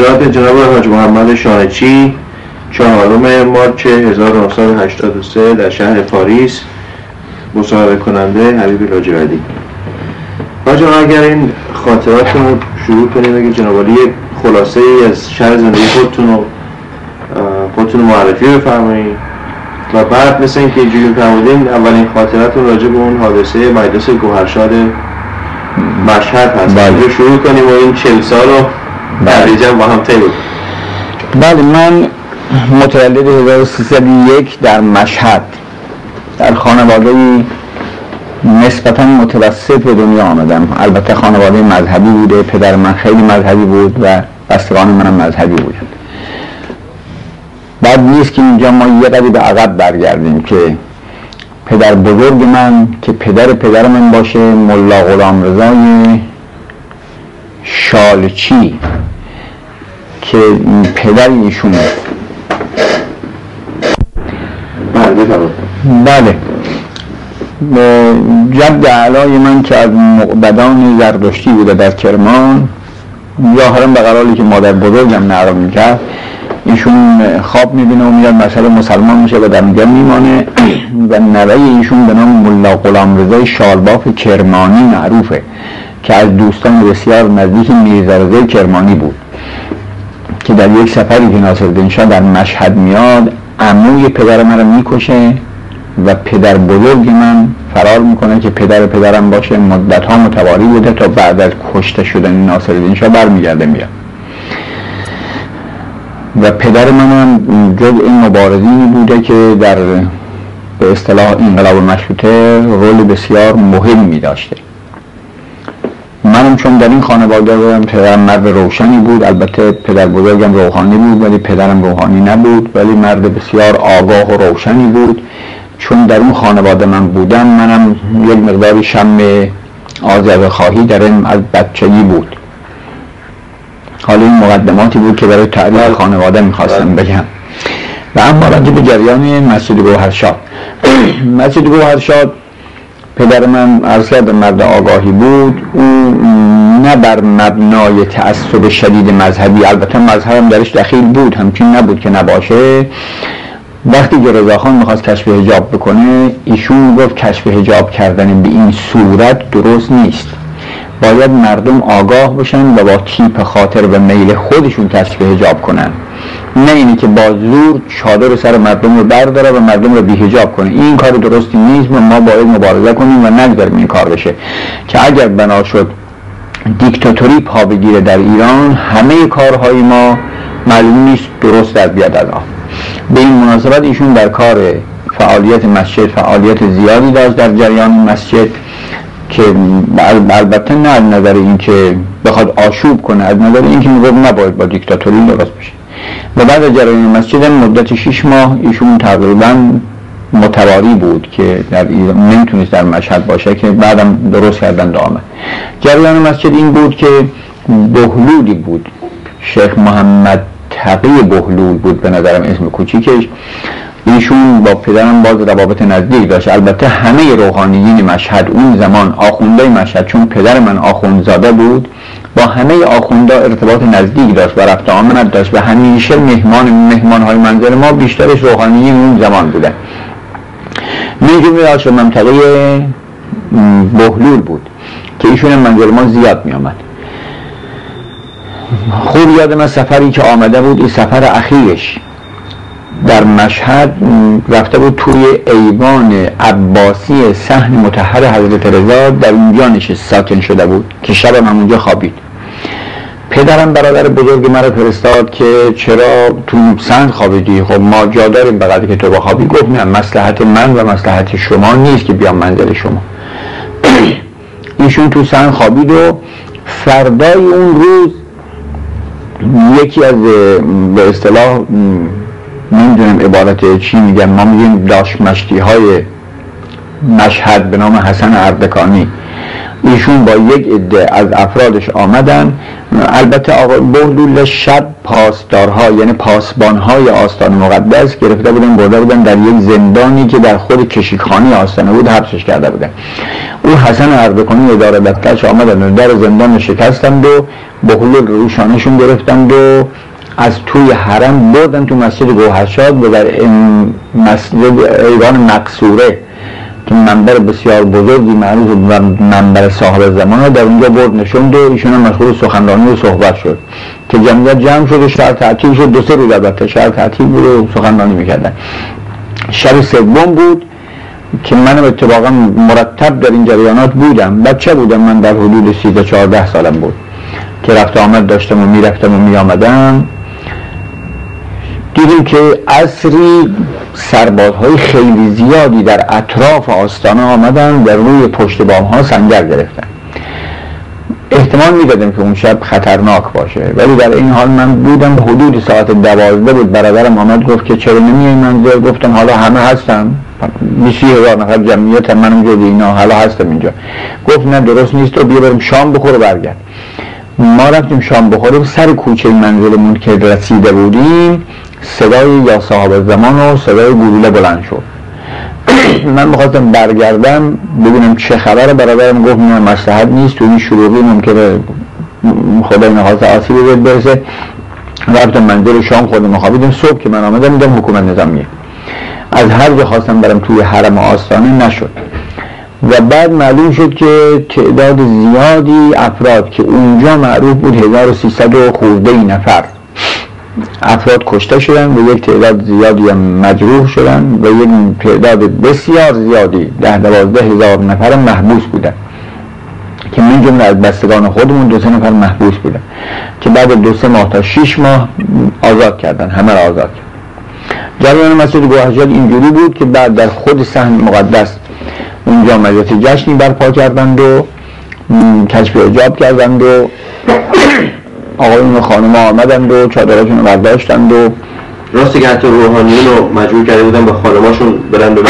خاطرات جناب حاج محمد شاهچی چهارم مارچ 1983 در شهر پاریس مصاحبه کننده حبیب لاجوردی. حاج اگر این خاطرات رو شروع کنیم اگه جناب خلاصه ای از شهر زندگی خودتون رو خودتون معرفی بفرمایید. و بعد مثل اینکه اینجوری فرمودین اولین خاطراتون راجع به اون حادثه مجلس گوهرشاد مشهد هست. بله. شروع کنیم و این چل سال رو تدریجا با هم طی بله من متولد 1301 در مشهد. در خانواده نسبتا متوسط به دنیا آمدم. البته خانواده مذهبی بوده پدر من خیلی مذهبی بود و بستگان منم مذهبی بودن. بعد نیست که اینجا ما یه به عقب برگردیم که پدر بزرگ من که پدر پدر من باشه ملا غلام رضای شالچی. که پدر ایشون بله بله. جد علای من که از مقبدان زردشتی بوده در کرمان یا هرم به قرالی که مادر بزرگم نقل می‌کرد ایشون خواب می‌بینه و میاد مثلا مسلمان میشه و در اینجا میمانه. و نوه ایشون به نام ملا غلام رضای شالباف کرمانی معروفه که از دوستان بسیار نزدیک میرزا کرمانی بود. که در یک سفری که ناصر شاه در مشهد میاد عموی پدر من رو می‌کشه و پدر بزرگ من فرار می‌کنه که پدر پدرم باشه مدت ها متواری بوده تا بعد از کشته شدن ناصر شاه برمیگرده میاد. و پدر منم جز این مبارزینی بوده که در به اصطلاح انقلاب مشروطه رول بسیار مهمی داشته. منم چون در این خانواده بودم پدرم مرد روشنی بود البته پدر بزرگم روحانی بود ولی پدرم روحانی نبود ولی مرد بسیار آگاه و روشنی بود چون در اون خانواده من بودم منم یک مقداری شم آزاد خواهی در این از بچگی بود حالا این مقدماتی بود که برای تعریف بله. خانواده می‌خواستم بله. بگم و اما راجع به جریان مسجد گوهرشاد مسجد گوهرشاد پدر من عرض کردم مرد آگاهی بود. او نه بر مبنای تعصب شدید مذهبی البته مذهبم درش دخیل بود همچین نبود که نباشه. وقتی که رضاخان می‌خواست کشف هجاب بکنه ایشون گفت کشف هجاب کردن به این صورت درست نیست. باید مردم آگاه باشن و با تیپ خاطر و میل خودشون کشف هجاب کنن. نه اینی که با زور چادر سر مردم رو برداره و مردم رو بیهجاب کنه. این کار درستی نیست و ما باید مبارزه کنیم و نگذاریم این کار بشه. که اگر بنا شد دیکتاتوری پا بگیره در ایران همه کارهای ما معلوم نیست درست در بیاد از به این مناسبت ایشون در کار فعالیت مسجد فعالیت زیادی داشت در جریان مسجد که البته نه از نظر اینکه بخواد آشوب کنه از نظر اینکه می‌گفت نباید با دیکتاتوری درست بشه. و بعد از جریان مسجد مدت 6 ماه ایشون تقریبا متواری بود که در نمی‌تونست در مشهد باشه که بعدم درست کردن دامه جریان مسجد این بود که بهلولی بود. شیخ محمد تقی بهلول بود به نظرم اسم کوچیکش. ایشون با پدرم باز روابط نزدیک داشت. البته همه روحانیین مشهد اون زمان آخونده مشهد چون پدر من آخوندزاده بود با همه آخونده ارتباط نزدیک داشت و رفت آمد داشت و همیشه مهمان مهمان های منزل ما بیشترش روحانیین اون زمان بودن. میجون داشت منطقه بهلول بود که ایشون منزل ما زیاد می آمد خوب یادم سفری که آمده بود این سفر اخیرش. در مشهد رفته بود توی ایوان عباسی سحن متحر حضرت رضا در اونجا نشست ساکن شده بود که شب من اونجا خوابید. پدرم برادر بزرگ مرا فرستاد که چرا تو سند خوابیدی؟ خب ما جا داریم بقدر که تو بخوابی گفت نه مسلحت من و مسلحت شما نیست که بیام منزل شما. ایشون تو سند خوابید و فردای اون روز یکی از به اصطلاح نمی‌دونم عبارت چی میگن. ما میگیم داش مشتی های مشهد به نام حسن اردکانی. ایشون با یک عده از افرادش آمدن. البته آقا بهلول شب پاسدارها یعنی پاسبانهای آستان مقدس گرفته بودن برده بودن در یک زندانی که در خود کشیکخانی آستانه بود حبسش کرده بودن. او حسن اردکانی اداره دفترش آمدن در زندان شکستند و به حلول روشانشون گرفتند و از توی حرم بردن تو مسجد گوهرشاد و در مسجد ایوان مقصوره. که منبر بسیار بزرگی معروف و منبر صاحب زمان در اونجا برد نشوند و ایشون مشغول سخنرانی و صحبت شد. که جمعیت جمع شد و شهر تعطیل شد. دو سه روز البته شهر تعطیل بود و سخنرانی می‌کردن. شب سوم بود که من اتفاقا مرتب در این جریانات بودم. بچه بودم. من در حدود 13 14 سالم بود. که رفت آمد داشتم و می‌رفتم و میآمدم. دیدیم که اصری سربازهای خیلی زیادی در اطراف آستانه آمدن در روی پشت بام ها سنگر گرفتن. احتمال می‌دادم که اون شب خطرناک باشه ولی در این حال من بودم حدود ساعت دوازده بود. برادرم آمد گفت که چرا نمیای منزل؟ گفتم حالا همه هستن. بیسی هزار نفر جمعیت من اونجا اینا حالا هستم اینجا. گفت نه درست نیست. و بیا بریم شام بخور و برگرد. ما رفتیم شام بخوریم. سر کوچه منزلمون که رسیده بودیم صدای یا صاحب زمان و صدای گلوله بلند شد. من می‌خواستم برگردم ببینم چه خبر برادرم گفت نه مسلحت نیست تو این شروعی ممکنه خدا نخواست آسیبی بهت برسه. رفتم منزل شام خودم خوابیدم. صبح که من آمدم دیدم حکومت نظامیه از هر جا خواستم برم توی حرم آستانه نشد. و بعد معلوم شد که تعداد زیادی افراد که اونجا معروف بود 1300 خورده نفر. افراد کشته شدن و یک تعداد زیادی هم مجروح شدن و یک تعداد بسیار زیادی ده دوازده هزار نفر محبوس بودن. که من جمله از بستگان خودمون دو سه نفر محبوس بودن. که بعد دو سه ماه تا شیش ماه آزاد کردن همه را آزاد کردن. جریان مسجد گوهجال اینجوری بود که بعد در خود سحن مقدس اونجا مجلس جشنی برپا کردند و کشف اجاب کردند و آقایون و خانم آمدند و چادرشون رو برداشتند و راستی که حتی روحانیین رو مجبور کرده بودن به خانماشون برند و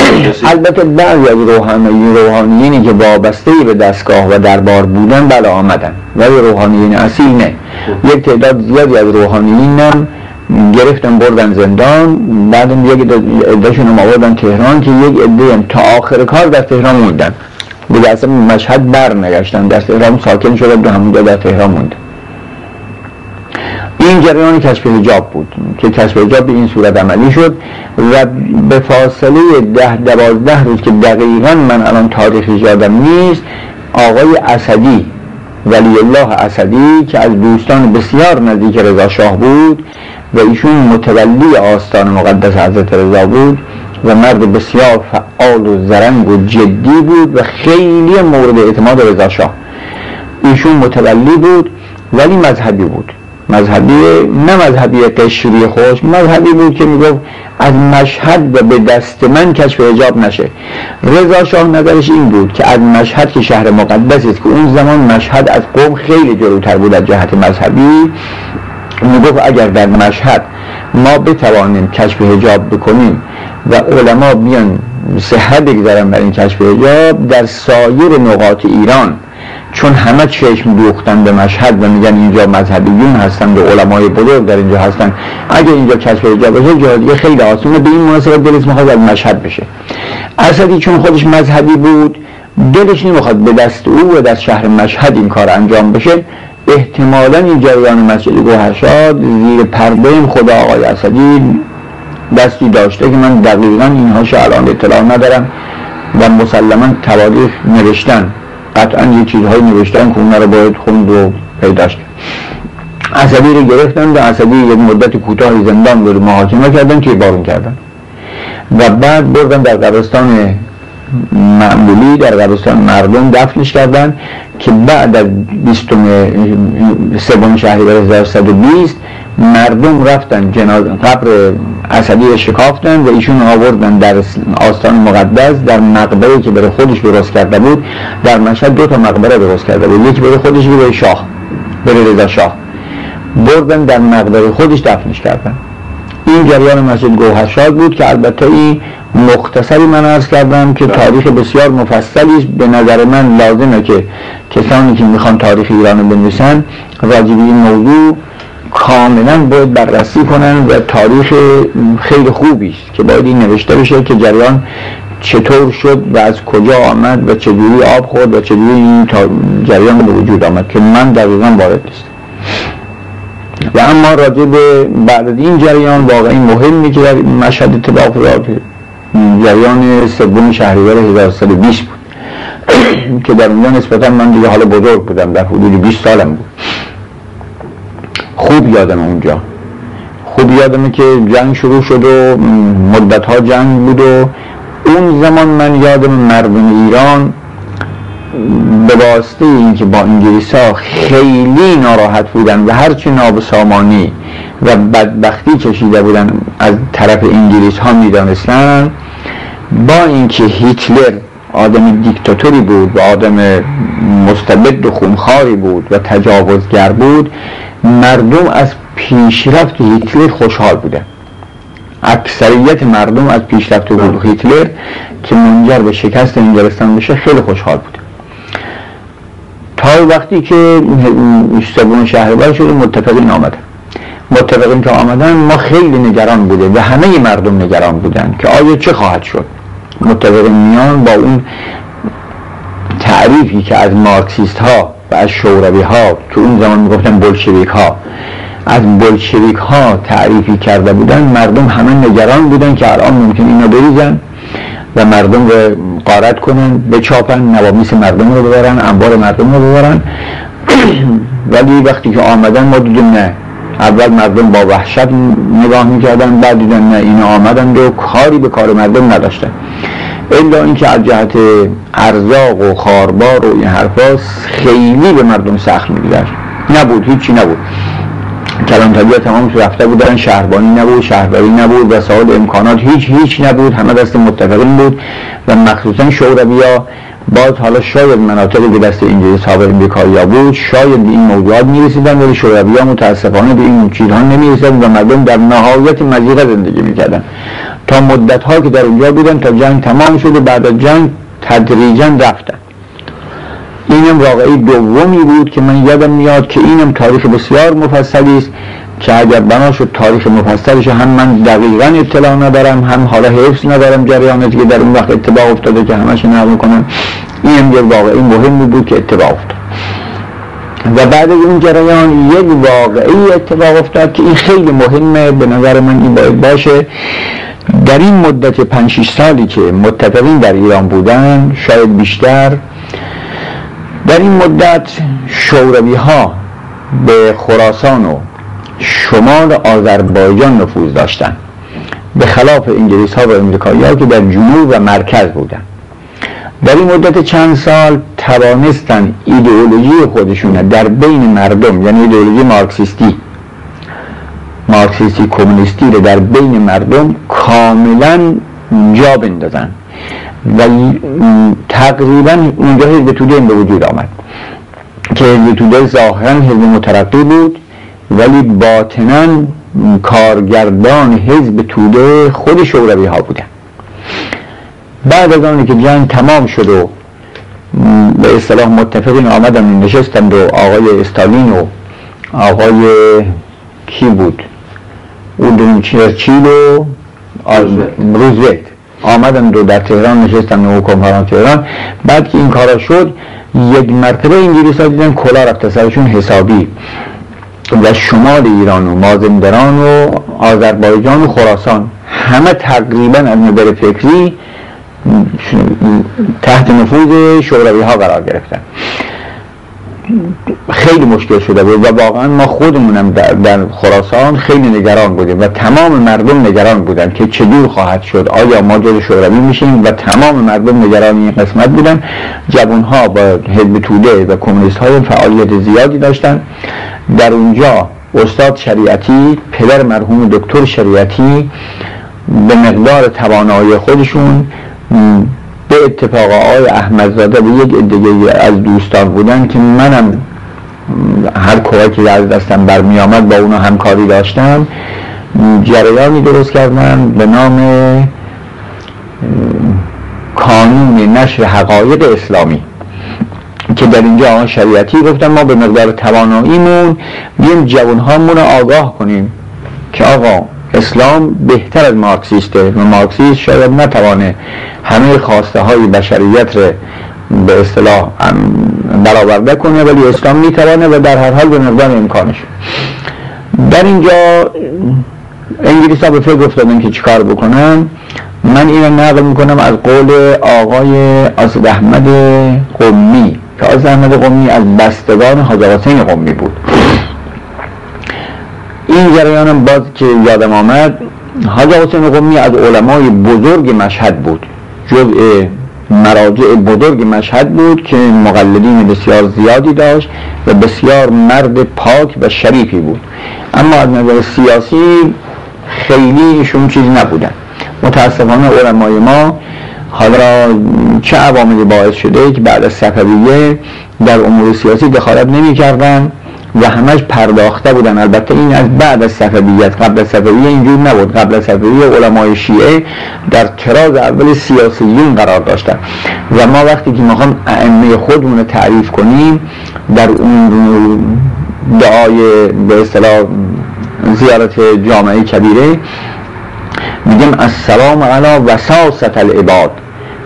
البته بعضی از روحانیین روحانیینی که وابسته به دستگاه و دربار بودن بله آمدن. ولی روحانیین اصیل نه. یک تعداد زیادی از روحانیین هم گرفتن بردن زندان. بعد یک عدهشون هم آوردن تهران که یک عده تا آخر کار در تهران موندن. دیگه اصلا مشهد بر نگشتن در تهران ساکن شده و همونجا در تهران موندن این جریان کشف حجاب بود که کشف حجاب به این صورت عملی شد و به فاصله ده دوازده روز که دقیقا من الان تاریخی یادم نیست آقای اسدی ولی الله اسدی که از دوستان بسیار نزدیک رضا شاه بود و ایشون متولی آستان مقدس حضرت رضا بود و مرد بسیار فعال و زرنگ و جدی بود و خیلی مورد اعتماد رضا شاه. ایشون متولی بود ولی مذهبی بود. مذهبی نه مذهبی قشری خوش مذهبی بود که می‌گفت از مشهد و به دست من کشف حجاب نشه. رضا شاه نظرش این بود که از مشهد که شهر مقدس است که اون زمان مشهد از قوم خیلی جلوتر بود از جهت مذهبی می‌گفت اگر در مشهد ما بتوانیم کشف حجاب بکنیم و علما بیان صحت بگذارن بر این کشف حجاب در سایر نقاط ایران چون همه چشم دوختن به مشهد و میگن اینجا مذهبیون هستن و علمای بزرگ در اینجا هستن. اگه اینجا کشف حجاب بشه جای دیگه خیلی آسونه. به این مناسبت دلش می‌خواد از مشهد بشه. اسدی چون خودش مذهبی بود دلش نمی‌خواد به دست او و دست شهر مشهد این کار انجام بشه. احتمالا این جریان مسجد گوهرشاد زیر پرده خدا آقای اسدی دستی داشته که من دقیقا اینهاشو الان اطلاع ندارم و مسلما تواریخ نوشتن. قطعا یه چیزهایی نوشتن که اون رو باید خوند و پیداش کرد. عصبی رو گرفتن و عصبی یک مدت کوتاهی زندان بود محاکمه کردن که بارون کردن و بعد بردن در قبرستان معمولی در قبرستان مردم دفنش کردن که بعد از بیستم سوم شهریور 1120 مردم رفتن جناز قبر اسدی رو شکافتن و ایشون آوردن در آستان مقدس در مقبره که برای خودش درست کرده بود در مشهد دو تا مقبره درست کرده بود. یکی برای خودش برای شاه برای رضا شاه. بردن در مقبره خودش دفنش کردن. این جریان مسجد گوهرشاد بود که البته این مختصری من ارز کردم که تاریخ بسیار مفصلی به نظر من لازمه که کسانی که می‌خوان تاریخ ایران رو بنویسن راجب این موضوع کاملا باید بررسی کنن و تاریخ خیلی خوبی است که باید این نوشته بشه که جریان چطور شد و از کجا آمد و چجوری آب خورد و چجوری این جریان به وجود آمد که من دقیقا وارد نیست و اما راجع به بعد این جریان واقعی مهمی که در مشهد اتفاق افتاد جریان سوم شهریور 1320 بود. که در اونجا نسبتا من دیگه حالا بزرگ بودم در حدود 20 سالم بود. خوب یادم اونجا. خوب یادمه که جنگ شروع شد و مدت ها جنگ بود و اون زمان من یادم مردم ایران به واسطه اینکه با انگلیس ها خیلی ناراحت بودن و هرچی نابسامانی و بدبختی کشیده بودن از طرف انگلیس ها می‌دانستن با اینکه هیتلر آدم دیکتاتوری بود و آدم مستبد و خونخاری بود و تجاوزگر بود مردم از پیشرفت هیتلر خوشحال بودن. اکثریت مردم از پیشرفت بود هیتلر که منجر به شکست انگلستان بشه خیلی خوشحال بود. تا وقتی که سوم شهر شده متفقین آمدن. متفقین که آمدن ما خیلی نگران بوده و همه مردم نگران بودن که آیا چه خواهد شد؟ متفقین میان با اون تعریفی که از مارکسیست ها و از شوروی ها تو اون زمان می‌گفتن بلشویک ها از بلشویک ها تعریفی کرده بودن مردم همه نگران بودن که الان ممکن اینا بریزن و مردم رو قارت کنن بچاپن نوامیس مردم رو ببرن انبار مردم رو ببرن. ولی وقتی که آمدن ما دیدیم نه. اول مردم با وحشت نگاه می‌کردن بعد دیدن نه اینا آمدن و کاری به کار مردم نداشتن. الا اینکه از جهت ارزاق و خاربار و این حرفا خیلی به مردم سخت میگذشت. نبود هیچی نبود. کلانتری تمام رفته بودن شهربانی نبود شهرداری نبود وسایل امکانات هیچ هیچ نبود. همه دست متفقین بود و مخصوصا شوروی ها باز حالا شاید مناطقی به دست ها و امریکایی بود. شاید این موضوعات می‌رسیدن ولی شوروی ها متاسفانه به این چیزها نمی‌رسیدن و مردم در نهایت مزیقه زندگی می‌کردن. تا مدت ها که در اونجا بودن تا جنگ تمام شد و بعد از جنگ تدریجا رفتن. اینم واقعی دومی بود که من یادم میاد که اینم تاریخ بسیار مفصلی است که اگر بنا شد تاریخ مفصلش هم من دقیقا اطلاع ندارم هم حالا حفظ ندارم جریاناتی که در اون وقت اتباع افتاده که همش نقل کنم. اینم یه واقعی مهمی بود که اتباع افتاد. و بعد از اون جریان یک واقعی اتباع افتاد که این خیلی مهمه به نظر من این باید باشه. در این مدت 5 سالی که متفقین در ایران بودن شاید بیشتر در این مدت شوروی ها به خراسان و شمال آذربایجان نفوذ داشتند به خلاف انگلیس ها و امریکایی ها که در جنوب و مرکز بودند در این مدت چند سال توانستن ایدئولوژی خودشون در بین مردم یعنی ایدئولوژی مارکسیستی مارکسیستی کمونیستی رو در بین مردم کاملا جا بندازن. و تقریبا اونجا حزب توده به وجود آمد که حزب توده ظاهرا حزب مترقی بود ولی باطنا کارگردان حزب توده خود شوروی ها بودن. بعد از آنی که جنگ تمام شد و به اصطلاح متفقین آمدن نشستند و آقای استالین و آقای کی بود؟ او چرچیل و روزولت آمدن رو در تهران نشستن و کنفرانس تهران. بعد که این کارا شد یک مرتبه انگلیس ها دیدن کلا رفته سرشون حسابی. و شمال ایران و مازندران و آذربایجان و خراسان. همه تقریبا از نظر فکری تحت نفوذ شوروی ها قرار گرفتن. خیلی مشکل شده بود و واقعا ما خودمونم در, در خراسان خیلی نگران بودیم و تمام مردم نگران بودن که چجور خواهد شد. آیا ما جز شوروی میشیم و تمام مردم نگران این قسمت بودن؟ جوان ها با حزب توده و کمونیست های فعالیت زیادی داشتن. در اونجا استاد شریعتی پدر مرحوم دکتر شریعتی به مقدار توانایی خودشون اتفاق آقای احمدزاده و یک دیگه از دوستان بودن که منم هر کمکی از دستم برمی آمد با اونو همکاری داشتم. جریانی درست کردن به نام کانون نشر حقایق اسلامی. که در اینجا آن شریعتی گفتن ما به مقدار تواناییمون بیم جوانهامون رو آگاه کنیم که آقا اسلام بهتر از مارکسیسته و مارکسیست شاید نتوانه همه خواسته های بشریت رو به اصطلاح برآورده کنه ولی اسلام می‌توانه و در هر حال به مقدار امکانش. در اینجا انگلیس ها به فکر افتادن که چیکار بکنن. من این نقل می‌کنم از قول آقای آسد احمد قمی که آسد احمد قمی از بستگان حسین قمی بود. این جریان باز که یادم آمد حاج حسین قمی از علمای بزرگ مشهد بود. جزء مراجع بزرگ مشهد بود که مقلدین بسیار زیادی داشت و بسیار مرد پاک و شریفی بود. اما از نظر سیاسی خیلی ایشون چیزی نبودن. متاسفانه علمای ما حالا چه عواملی باعث شده که بعد از صفویه در امور سیاسی دخالت نمی کردن و همش پرداخته بودن. البته این از بعد از صفویت قبل از صفویه اینجور نبود. قبل از صفویه علمای شیعه در تراز اول سیاسیون قرار داشتن. و ما وقتی که می‌خوام ائمه خودمون رو تعریف کنیم در اون دعای به اصطلاح زیارت جامعه کبیره میگم السلام علی وساست العباد.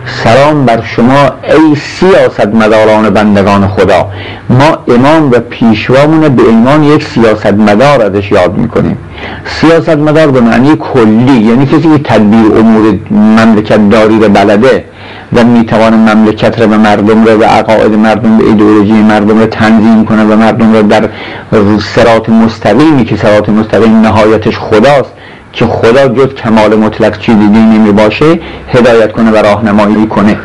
سلام بر شما ای سیاست مداران بندگان خدا. ما امام و پیشوامون به ایمان یک سیاست مدار ازش یاد می‌کنیم. سیاست مدار به معنی کلی یعنی کسی که تدبیر امور مملکت داری رو بلده و می‌توان مملکت رو و مردم رو و عقاید مردم به ایدئولوژی مردم رو تنظیم کنه و مردم رو در سرات مستقیمی که سرات مستقیم نهایتش خداست که خدا جز کمال مطلق چیزی نمی باشه هدایت کنه و راهنمایی کنه.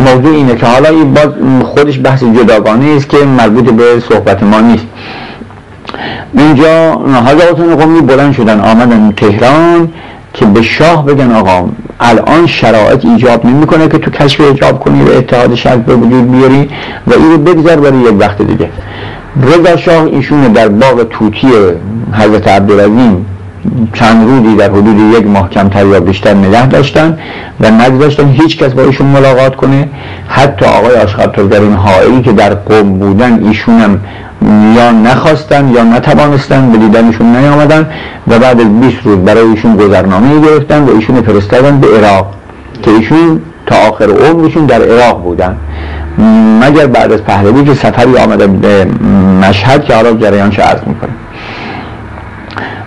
موضوع اینه که حالا این باز خودش بحث جداگانه است که مربوط به صحبت ما نیست. اینجا حضرت قومی بلند شدن آمدن تهران که به شاه بگن آقا الان شرایط ایجاب نمی‌کنه که تو کشف ایجاب کنی و اتحاد شرط به وجود بیاری و اینو بگذار برای یک وقت دیگه. رضا شاه ایشون در باغ توتی حضرت عبدالعظیم چند روزی در حدود یک ماه کمتر یا بیشتر نگه داشتن و نگذاشتن هیچ کس با ایشون ملاقات کنه. حتی آقای آشخطرگرین هایی که در قوم بودن ایشونم یا نخواستن یا نتوانستن به دیدنشون نیامدن و بعد از 20 روز برای ایشون گذرنامه گرفتن و ایشون فرستادن به عراق که ایشون تا آخر عمرشون در عراق بودن. مگر بعد از پهلوی که سفری آمده به مشهد که حالا جریانش عرض می‌کنه.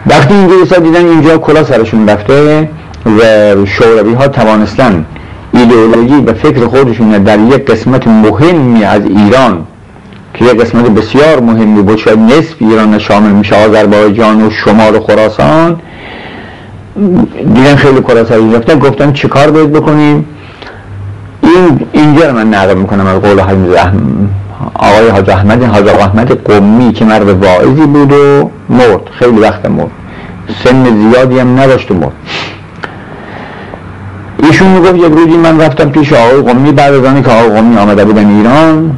وقتی انگلیس ها دیدن اینجا کلا سرشون رفته و شوروی ها توانستن ایدئولوژی و فکر خودشون در یک قسمت مهمی از ایران که یک قسمت بسیار مهمی بود شاید نصف ایران شامل میشه آذربایجان و شمال خراسان دیدن خیلی کلا سرشون رفته گفتن چیکار باید بکنیم؟ این اینجا رو من نقل می‌کنم از قول آقای حاج احمد حاج احمد قمی که مرد واعظی بود و مرد خیلی وقت مرد. سن زیادی هم نداشت و مرد. ایشون می‌گفت یک روزی من رفتم پیش آقای قمی بعد از که آقای قمی آمده بودن ایران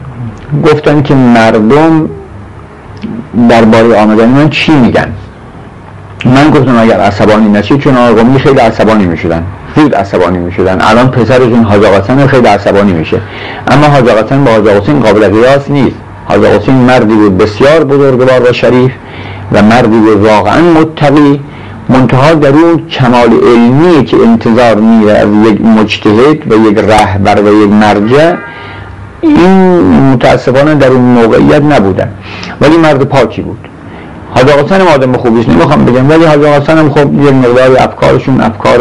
گفتن که مردم درباره آمدن من چی میگن؟ من گفتم اگر عصبانی نشید چون قمی خیلی عصبانی می‌شدن. زود عصبانی می‌شدن. الان پسرشون حاج حسن خیلی عصبانی میشه. اما حاج با حاج حسین قابل قیاس نیست. حاج مردی بود بسیار بزرگوار و شریف و مردی بود واقعا متقی. منتها در اون کمال علمی که انتظار میره از یک مجتهد و یک رهبر و یک مرجع این متاسفانه در اون موقعیت نبودن. ولی مرد پاکی بود. حاج حسن آدم خوبیش نمی‌خوام بگم ولی حاج حسن هم خب یک مقدار افکارشون افکار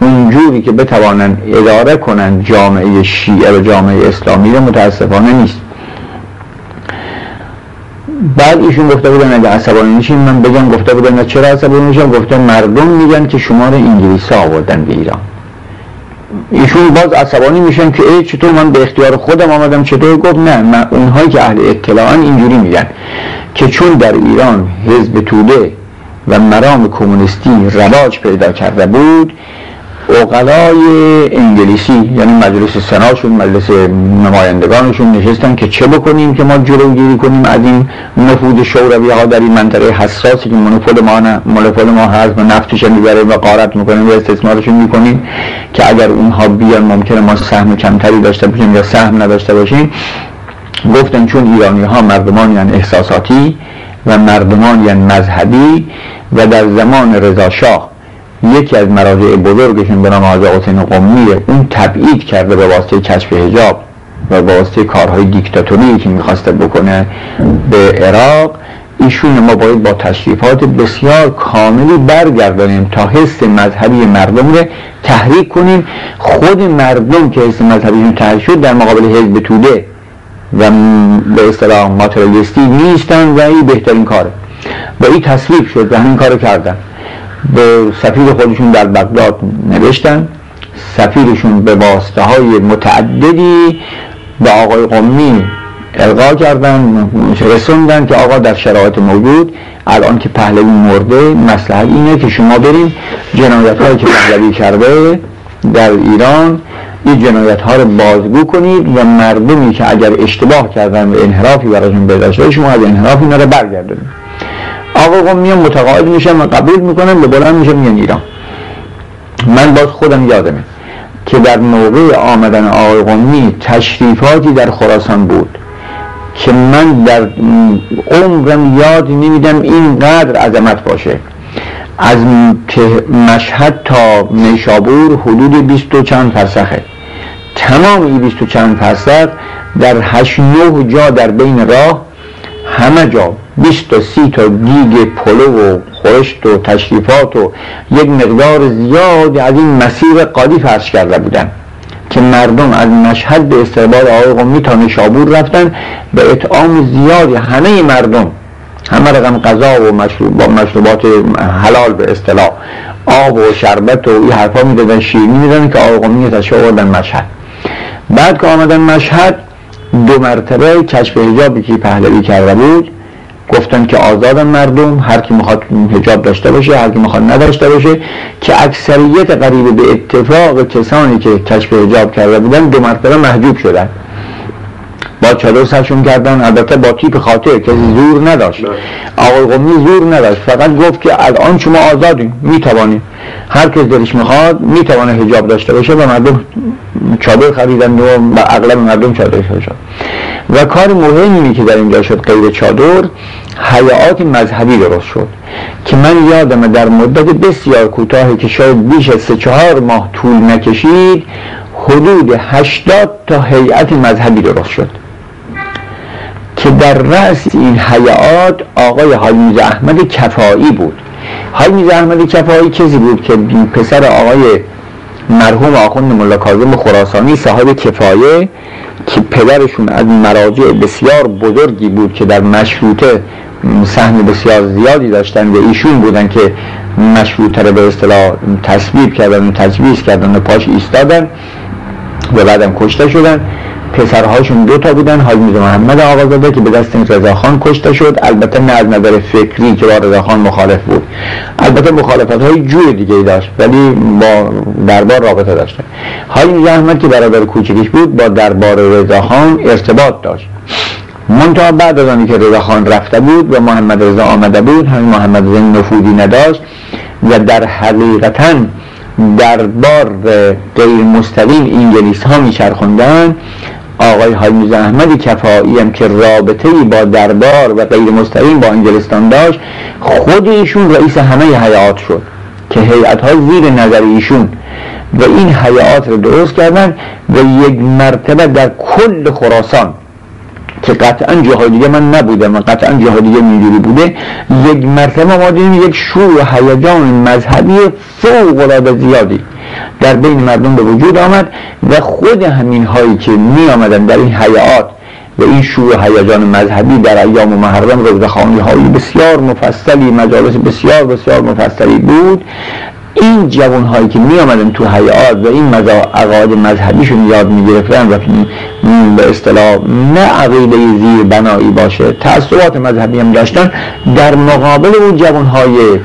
اونجوری که بتوانند اداره کنند جامعه شیعه و جامعه اسلامی رو متاسفانه نیست. بعد ایشون گفته بودن اگه عصبانی میشین من بگم گفته بودن چرا عصبانی میشم گفته مردم میگن که شما رو انگلیس آوردن به ایران. ایشون باز عصبانی میشن که ای چطور من به اختیار خودم آمدم چطور؟ گفت نه من اونهایی که اهل اطلاعان اینجوری میگن که چون در ایران حزب توده و مرام کمونیستی رواج پیدا کرده بود اقلای انگلیسی یعنی مجلس سناشون مجلس نمایندگانشون نشستن که چه بکنیم که ما جلوگیری کنیم از این نفوذ شوروی ها در این منطقه حساسی که منفول ما منفول ما هست و نفتش می‌بره و قارت می‌کنیم و استثمارشون می‌کنیم که اگر اونها بیان ممکنه ما سهم کمتری داشته باشیم یا سهم نداشته باشیم. گفتن چون ایرانی ها مردمان یعنی احساساتی و مردمان یعنی مذهبی و در زمان رضا شاه یکی از مراجع بزرگشون به نام حاج حسین قمی اون تبعید کرده به واسطه کشف حجاب و واسطه کارهای دیکتاتوری که می‌خواسته بکنه به عراق. ایشون ما باید با تشریفات بسیار کاملی برگردانیم تا حس مذهبی مردم رو تحریک کنیم. خود مردم که حس مذهبیشون تحریک شد در مقابل حزب توده و به اصطلاح ماتریالیستی نیستن و این بهترین کاره. و این تصویب شد و همین کارو کردن. به سفیر خودشون در بغداد نوشتن. سفیرشون به واسطه های متعددی به آقای قمی القا کردن رسوندن که آقا در شرایط موجود الان که پهلوی مرده مسئله اینه که شما بریم جنایت هایی که پهلوی کرده در ایران این جنایت ها رو بازگو کنید و مردمی که اگر اشتباه کردن و انحرافی براشون پیدا شما از انحراف اینا رو برگردونید. آقا قومی متقاعد میشن و قبول می‌کنن به بلند میشن میان ایران. من باز خودم یادمه که در موقع آمدن آقای قومی تشریفاتی در خراسان بود که من در عمرم یاد نمیدم اینقدر عظمت باشه. از مشهد تا نیشابور حدود بیست و چند فرسخه. تمام این بیست و چند فرسخ در هشت نه جا در بین راه همه جا بیست تا سی تا دیگ پلو و خورشت و تشریفات و یک مقدار زیادی از این مسیر قادی فرش کرده بودن که مردم از مشهد به استقبال آقای قومی تا نشابور رفتن. به اطعام زیادی همه مردم همه رقم غذا و مشروب با مشروبات حلال به اصطلاح آب و شربت و این حرفا می‌دادن شیرینی می‌دادن که آقای قومی تشریف آوردن مشهد. بعد که آمدن مشهد دو مرتبه کشف حجابی که پهلوی کرده بود گفتن که آزاد مردم هر کی می‌خواد حجاب داشته باشه هر کی می‌خواد نداشته باشه که اکثریت قریب به اتفاق کسانی که کشف حجاب کرده بودن دو مرتبه محجوب شدن. با چادر سرشون کردن. البته با تیپ خاطر کسی زور نداشت. بله. آقای قومی زور نداشت. فقط گفت که الان شما آزادیم می‌توانیم هر کس دلش می‌خواد می‌توانه حجاب داشته باشه و مردم چادر خریدن و اغلب مردم چادر شد و کار مهمی که در اینجا شد غیر چادر حیات مذهبی درست شد که من یادم در مدت بسیار کوتاهی که شاید بیش از سه چهار ماه طول نکشید حدود هشتاد تا هیئت مذهبی درست شد. که در رأس این حیات آقای حاجی احمد کفایی بود. حاجی احمد کفایی کسی بود که پسر آقای مرحوم آخوند ملا کاظم خراسانی صاحب کفایه که پدرشون از مراجع بسیار بزرگی بود که در مشروطه سهم بسیار زیادی داشتن و ایشون بودن که مشروطه رو به اصطلاح تصویب کردن و تجویز کردن و پاش ایستادن. و بعدم کشته شدن. پسرهاشون دو تا بودن. حاج میرزا محمد آقازاده که به دست این رضاخان کشته شد. البته نه از نظر فکری که با رضاخان مخالف بود. البته مخالفت های جور دیگه داشت ولی با دربار رابطه داشته حاج میرزا احمد که برادر کوچکیش بود با دربار رضاخان ارتباط داشت. منتها بعد از آنی که رضاخان رفته بود و محمد رضا آمده بود همین محمد رضا نفوذی نداشت و در حقیقتا دربار غیر مستقیم انگلیس ها میچرخوندن آقای حاج احمد کفایی هم که رابطه با دربار و غیر مستقیم با انگلستان داشت خود ایشون رئیس همه حیات شد که هیئت ها زیر نظر ایشون و این حیات رو درست کردن و یک مرتبه در کل خراسان که قطعا جاهای دیگه من نبودم و قطعا جاهای دیگه اینجوری بوده. یک مرتبه ما دیدیم یک شور و هیجان مذهبی فوق العاده زیادی در بین مردم به وجود آمد و خود همین هایی که می آمدن در این حیات و این شور هیجان مذهبی در ایام محرم روزخانی هایی بسیار مفصلی مجالس بسیار بسیار مفصلی بود. این جوان هایی که می آمدن تو حیات و این عقاید مذهبیشون یاد می گرفتن و به اصطلاح نه عقیده زیر بنایی باشه تعصبات مذهبی هم داشتن در مقابل اون جوان های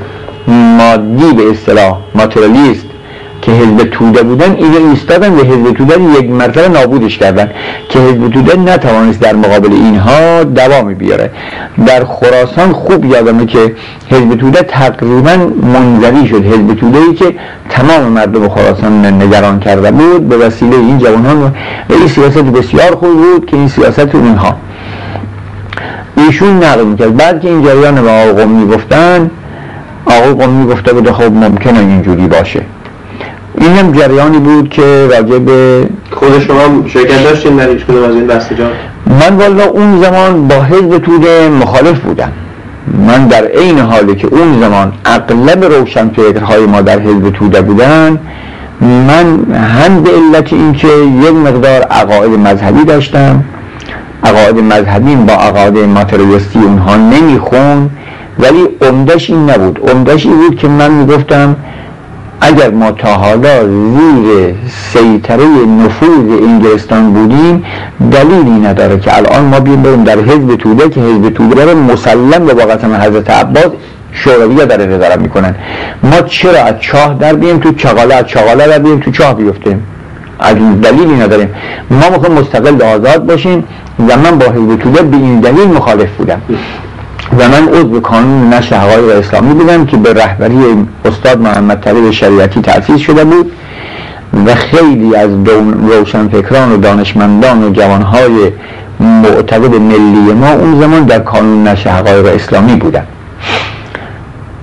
مادی به اصطلاح ماتریالیست که حزب توده بودن اینا ایستادن و حزب توده یک مرتبه نابودش کردن. که حزب توده نتوانست در مقابل اینها دوامی بیاره. در خراسان خوب یادمه که حزب توده تقریبا منزوی شد. حزب توده ای که تمام مردم خراسان نگران کرده بود به وسیله این جوانان و این سیاست بسیار خوب بود که این سیاست اونها. ایشون نقل می‌کرد. بعد که این جریان به آقا قومی گفتن آقا قومی گفته بوده خب ممکنه اینجوری باشه. این هم جریانی بود که راجع به خود شما شرکت داشتین در هیچ کدوم از این دسته جان من والا اون زمان با حزب توده مخالف بودم. من در عین حالی که اون زمان اغلب روشن فکرهای ما در حزب توده بودن من هم به علت اینکه یک مقدار عقاید مذهبی داشتم. عقاید مذهبی با عقاید ماتریستی اونها نمیخون ولی عمدش این نبود. عمدش این بود که من می‌گفتم اگر ما تا حالا زیر سیطره نفوذ انگلستان بودیم دلیلی نداره که الان ما بیم بریم در حزب توده که حزب توده رو مسلم به قسم حضرت عباس شوروی در نظارت می‌کنن. ما چرا از چاه در بیم تو چغاله از چغاله در بیم تو چاه بیفتیم؟ از دلیلی نداریم. ما می‌خوایم مستقل آزاد باشیم و من با حزب توده به این دلیل مخالف بودم. و من عضو کانون نشر حقایق اسلامی بودم که به رهبری استاد محمد طریق شریعتی تأسیس شده بود و خیلی از روشنفکران و دانشمندان و جوانهای معتقد ملی ما اون زمان در کانون نشر حقایق اسلامی بودن.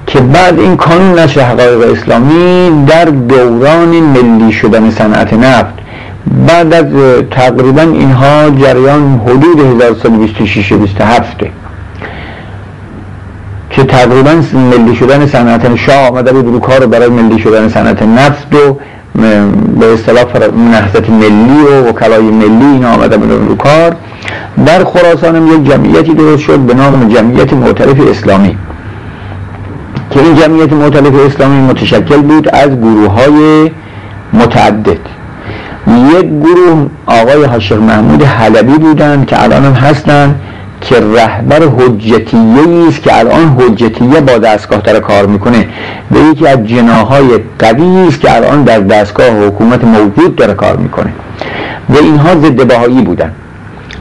که بعد این کانون نشر حقایق اسلامی در دوران ملی شدن صنعت نفت بعد از تقریبا اینها جریان حدود 1326 27 که تقریبا ملی شدن صنعت شاه آمده بود رو کار برای ملی شدن صنعت نفت و به اصطلاح نهضت ملی و وکلای ملی اینا آمده بود رو کار. در خراسان یک جمعیتی درست شد به نام جمعیت معترف اسلامی. که این جمعیت معترف اسلامی متشکل بود از گروه های متعدد. یک گروه آقای حاشق محمود حلبی بودند که الان هم هستند. که رهبر حجتیه است که الان حجتیه با دستگاه داره کار می‌کنه. و یکی از جناهای قوی است که الان در دستگاه حکومت موجود داره کار می‌کنه. و اینها ضد بهایی بودن.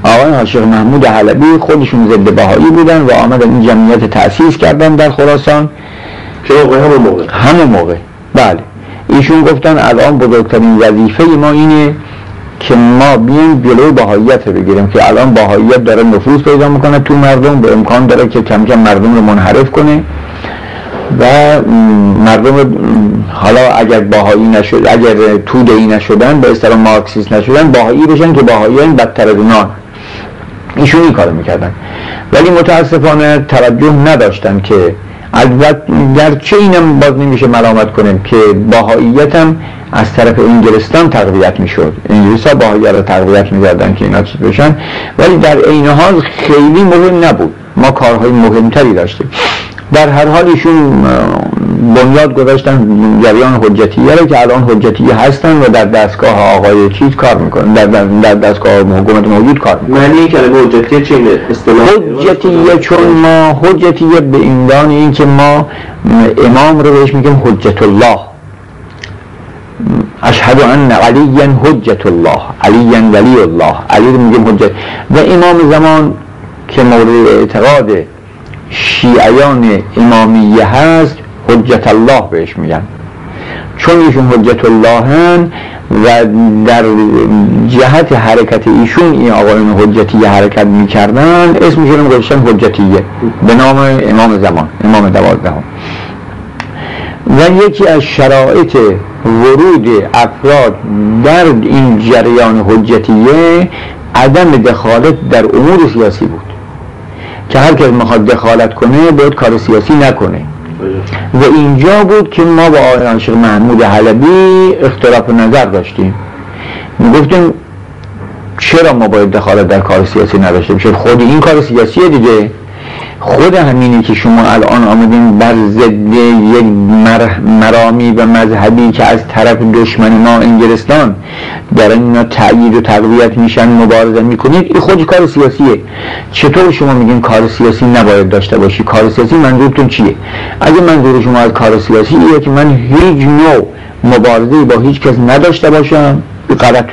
آقای حاشق محمود حلبی خودشون ضد بهایی بودن و آمدن این جمعیت تأسیس کردن در خراسان. که همون موقع. همون موقع. بله. ایشون گفتن الان بزرگترین وظیفه ما اینه که ما بیایم جلوی باهاییت رو بگیریم که الان باهاییت داره نفوذ پیدا می‌کنه تو مردم به امکان داره که کم کم مردم رو منحرف کنه. و مردم حالا اگر باهایی نشد اگر تودهی نشدن به اصطلاح مارکسیست نشدن باهایی بشن که باهایی بدتر از اونا. ایشون این کارو می‌کردن. ولی متاسفانه توجه نداشتن که البته گرچه اینم باز نمیشه ملامت کنیم که باهاییت هم از طرف انگلستان تقویت می‌شد. انگلیس ها باهایی رو تقویت می‌کردن که اینا چیز بشن. ولی در عین حال خیلی مهم نبود. ما کارهای مهمتری داشتیم. در هر حال ایشون بنیاد گذاشتن جریان حجتیه رو که الان حجتیه هستن و در دستگاه آقای چیز کار می‌کنن. در, در دستگاه حکومت موجود کار می‌کنن. معنی کلمه حجتیه اصطلاح حجتیه چون ما حجتیه به این این که ما امام رو بهش میگیم حجت الله اشهد ان علی حجت الله علی ولی الله علی میگیم حجت و امام زمان که مورد اعتقاد شیعیان امامیه هست حجت الله بهش میگن. چون ایشون حجت الله هن و در جهت حرکت ایشون این آقایون حجتیه حرکت می‌کردن اسمشون گذاشتن حجتیه به نام امام زمان امام دوازدهم. و یکی از شرایط ورود افراد در این جریان حجتیه عدم دخالت در امور سیاسی بود. که هر کس می‌خواد دخالت کنه باید کار سیاسی نکنه. و اینجا بود که ما با آقای شیخ محمود حلبی اختلاف نظر داشتیم. می‌گفتیم چرا ما باید دخالت در کار سیاسی نداشته باشیم؟ خود این کار سیاسیه دیگه. خود همینی که شما الان آمدین بر ضد یک مرامی و مذهبی که از طرف دشمن ما انگلستان در اینا تأیید و تقویت میشن مبارزه می‌کنید. این خود کار سیاسیه. چطور شما میگین کار سیاسی نباید داشته باشی؟ کار سیاسی منظورتون چیه؟ اگه منظور شما از کار سیاسی ایه که من هیچ نوع مبارزه با هیچ کس نداشته باشم. غلط.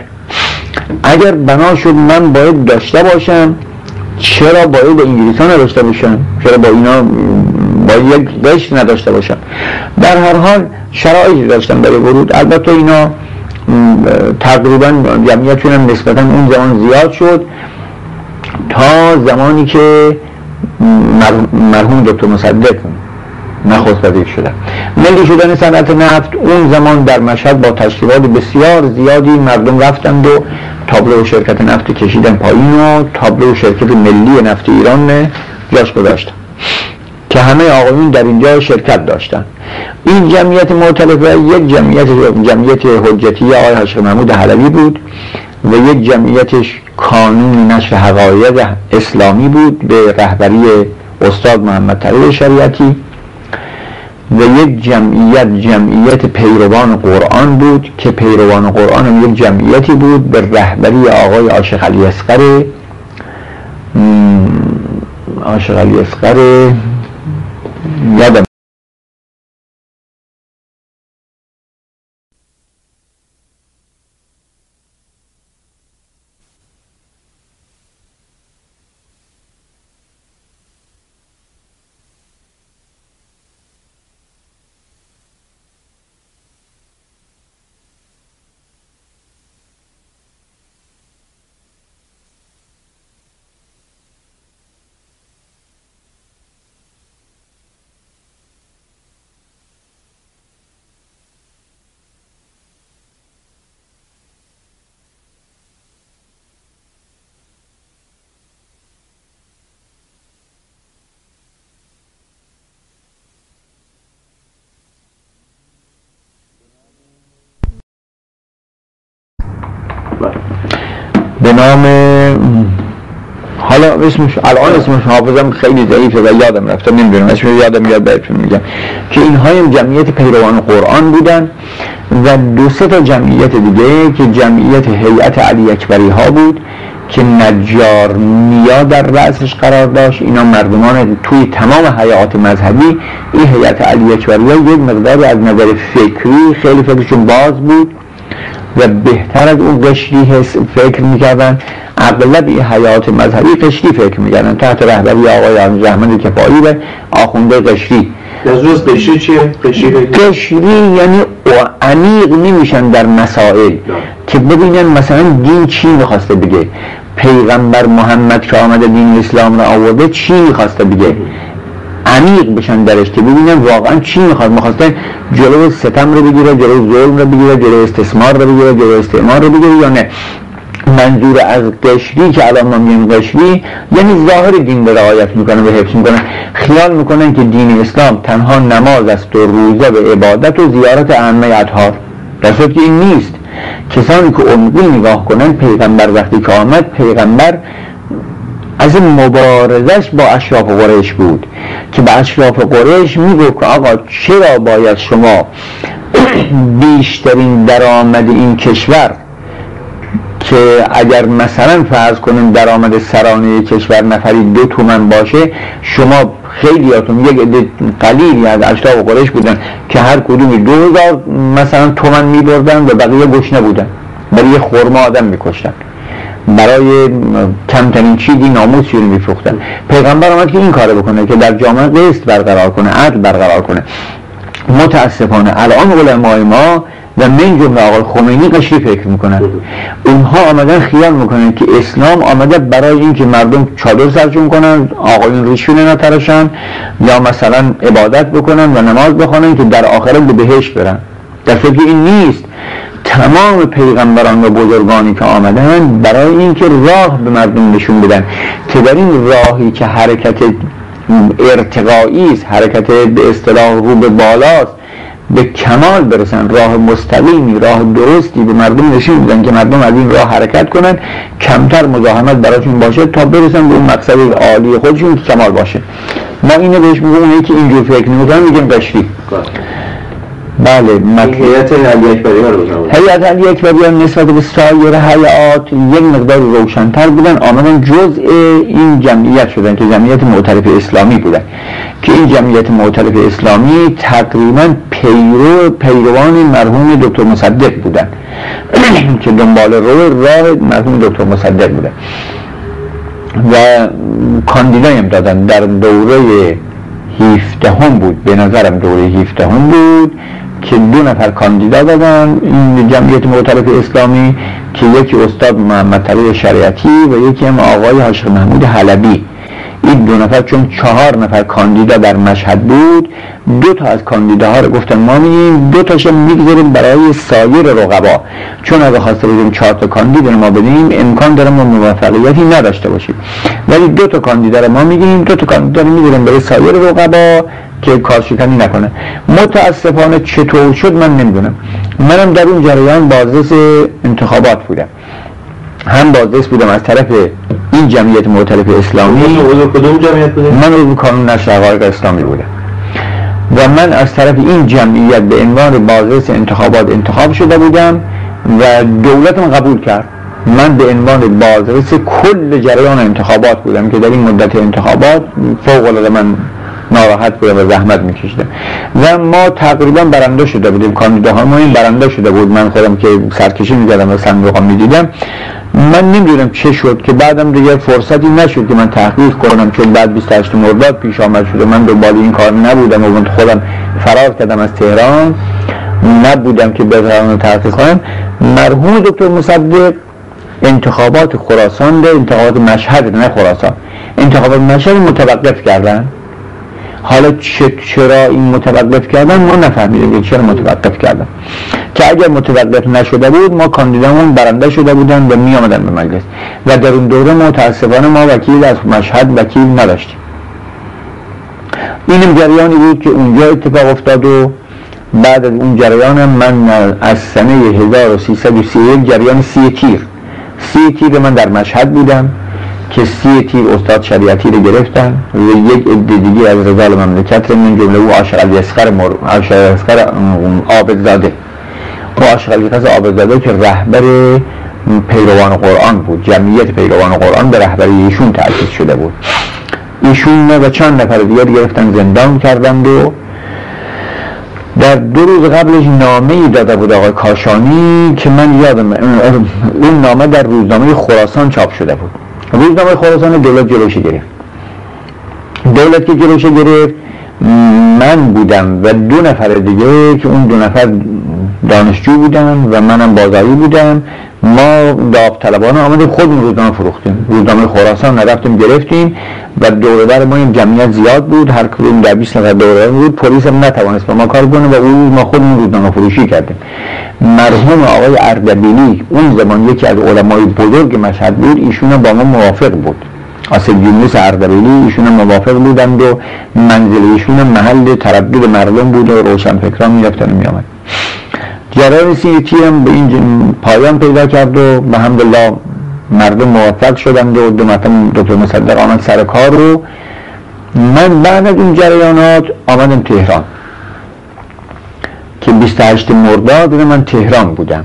اگر بنا شد من باید داشته باشم. چرا باید انگلیسان نداشته باشن؟ چرا با اینا باید یک قشر نداشته باشن؟ در هر حال شرایطی داشتن برای ورود. البته اینا تقریبا جمعیتشون هم نسبتا اون زمان زیاد شد. تا زمانی که مرحوم دکتر مصدق نخست وزیر شدن. ملی شدن صنعت نفت اون زمان در مشهد با تشریفات بسیار زیادی مردم رفتند و تابلو شرکت نفت کشیدن پایین و تابلو شرکت ملی نفت ایران جاش گذاشتن که همه آقایون در اینجا شرکت داشتن. این جمعیت معتلفه یک جمعیت جمعیت حجتی آقای حشق محمود حلوی بود و یک جمعیتش کانون نشر حقایق اسلامی بود به رهبری استاد محمد طریق شریعتی. و یک جمعیت جمعیت پیروان قرآن بود که پیروان قرآن یک جمعیتی بود به رهبری آقای عاشق علی اسقر عاشق علی اسقر یادم به نام حالا اسمش الان اسمش حافظم خیلی ضعیفه و یادم رفته نمی‌دونم اسمش یادم یاد بهتون میگم. که اینها جمعیت پیروان قرآن بودن و دو سه تا جمعیت دیگه که جمعیت هیئت علی اکبری ها بود که نجار نیا در رأسش قرار داشت. اینا مردمان توی تمام حیات مذهبی این هیئت علی اکبری ها یک مقداری از نظر فکری خیلی فکرشون باز بود. و بهتر از اون قشری فکر می‌کردن. اغلب این حیات مذهبی قشری فکر می‌کردن. تحت رهبری آقای رحمت کفایی و آخونده قشری. روز قشری چیه؟ قشری یعنی عمیق نمیشن در مسائل که ببینن مثلا دین چی می‌خواسته بگه. پیغمبر محمد که آمده دین اسلام را آورده چی می‌خواسته بگه. عمیق بشن درش که ببینن واقعا چی می‌خواد. می‌خواسته جلو ستم رو بگیره جلو ظلم رو بگیره جلو استثمار رو بگیره جلو استعمار رو بگیره یا نه. منظور از قشری که الان ما میگیم قشری یعنی ظاهر دین رو رعایت می‌کنه و حفظ می‌کنه. خیال می‌کنن که دین اسلام تنها نماز است و روزه و عبادت و زیارت اهمه اطهار. در که این نیست. کسانی که عمقی نگاه کنن پیغمبر وقتی که آمد پیغمبر از مبارزش با اشراف قریش بود که به اشراف قریش میگو که آقا چرا باید شما بیشترین درآمد این کشور که اگر مثلا فرض کنیم درآمد سرانه کشور نفری دو تومن باشه شما خیلیاتون یک عده قلیلی از اشراف قریش بودن که هر کدومی دو هزار مثلا تومن میبردن و بقیه گشنه بودن. برای خورما آدم میکشتن. برای کمترین چیزی ناموسی رو میفروختن. پیغمبر آمد که این کار بکنه که در جامعه قسط برقرار کنه عدل برقرار کنه. متاسفانه الان علمای ما و من جمله آقای خمینی قشری فکر می‌کنن. اونها آمدن خیال می‌کنن که اسلام آمده برای اینکه مردم چادر سرشون کنن آقایون ریشون نترشن یا مثلا عبادت بکنن و نماز بخونن که در آخرت به بهش برن. در فکر این نیست. تمام پیغمبران و بزرگانی که آمدن برای اینکه راه به مردم نشون بدن که در این راهی که حرکت ارتقایی است حرکت به اصطلاح رو به بالاست به کمال برسن راه مستقیمی راه درستی به مردم نشون بدن که مردم از این راه حرکت کنن کمتر مزاحمت براشون باشه تا برسن به اون مقصد عالی خودشون کمال باشه. ما اینو بهش میگم که اینجور فکر نمی‌کنن میگیم قشری. بله هیئت علی اکبری رو هیئت علی اکبری نسبت به سایر حیات یک مقدار روشنتر بودن آمدن جزء این جمعیت شدن که جمعیت معترف اسلامی بودن. که این جمعیت معترف اسلامی تقریبا پیرو پیروان مرحوم دکتر مصدق بودن. که دنبال رو راه مرحوم دکتر مصدق بودن. و کاندیدای هم دادن در دوره 17 هم بود. به نظرم دوره 17 هم بود که دو نفر کاندیدا دادن این جمعیت معترف اسلامی که یکی استاد محمد طریق شریعتی و یکی هم آقای حاشق محمود حلبی. این دو نفر چون چهار نفر کاندیدا در مشهد بود دو تا از کاندیداها رو گفتن ما میگیم دو تاش می‌گذاریم برای سایر رقبا. چون اگه خواسته بودیم چهار تا کاندیدا ما بدیم امکان داره ما موفقیتی نداشته باشیم. ولی دو تا کاندیدا رو ما میگیم دو تا کاندیدا رو می‌گیریم برای سایر رقبا که کارشکنی نکنه. متاسفانه چطور شد من نمی‌دونم. منم در اون جریان بازرس انتخابات بودم. هم بازرس بودم از طرف این جمعیت معترف اسلامی. کدوم جمعیت بودیم؟ من عضو کانون نشر حقایق اسلامی بودم و من از طرف این جمعیت به عنوان بازرس انتخابات انتخاب شده بودم و دولتم قبول کرد. من به عنوان بازرس کل جریان انتخابات بودم که در این مدت انتخابات فوق العاده من ناراحت بودم و زحمت میکشیدم. و ما تقریبا برنده شده بودیم. کاندیداها ما این برنده شده بود. من خودم که سرکشی می‌کردم و صندوق می‌دیدم. من نمی‌دونم چه شد که بعدم دیگه فرصتی نشد که من تحقیق کنم چون بعد 28 مرداد پیش آمد شده. من دنبال این کار نبودم و خودم فرار کردم از تهران. نبودم که بتوانم تحقیق کنم. مرحوم دکتر مصدق انتخابات خراسان ده انتخابات مشهد نه خراسان. انتخابات مشهد متوقف کردن. حالا چرا این متوقف کردن؟ ما نفهمیدیم چرا متوقف کردن. که اگر متوقف نشده بود ما کاندیدامون برنده شده بودن و می آمدن به مجلس. و در اون دوره متاسفانه ما وکیل از مشهد وکیل نداشتیم. اینم جریانی بود که اونجا اتفاق افتاد و بعد از اون جریان من از سنه 1331 جریان سی تیر. سی تیر من در مشهد بودم که سی تیر استاد شریعتی رو گرفتن و یک عده دیگه از رجال مملکت رو من جمله او عاشق علی اسخر مر... عاشق عابدزاده و عاشق علی عابدزاده که رهبر پیروان قرآن بود جمعیت پیروان قرآن به رهبری ایشون تأسیس شده بود. ایشون و چند نفر دیگر گرفتن زندان کردند و در دو روز قبلش نامه ای داده بود آقای کاشانی که من یادم اون نامه در روزنامه خراسان چاپ شده بود. روزنامه خراسان دولت جلوش گرفت. دولت که جلوش گرفت من بودم و دو نفر دیگه که اون دو نفر دانشجو بودن و منم بازاری بودم. ما داوطلبانه آمدیم خودمون روزنامه فروختیم. روزنامه خراسان نرفتیم گرفتیم و دوره ما این جمعیت زیاد بود. هر کدوم در 20 نفر دوره بود. پلیس هم نتوانست با ما کار کنه و اون ما خودمون روزنامه فروشی کردیم. مرحوم آقای اردبیلی اون زمان یکی از علمای بزرگ مشهد بود ایشون با ما موافق بود. آسل یونس اردبیلی ایشون موافق بودند و منزل ایشون محل تردد مردم بود و روشن فکران می‌رفتن میامد جریان سیتی هم به این پایان پیدا کرد و به همدلله مردم موفق شدند و دو دکتر مصدق آمد سر کار رو. من بعد از این جریانات آمدم تهران. که 28 مرداد من تهران بودم.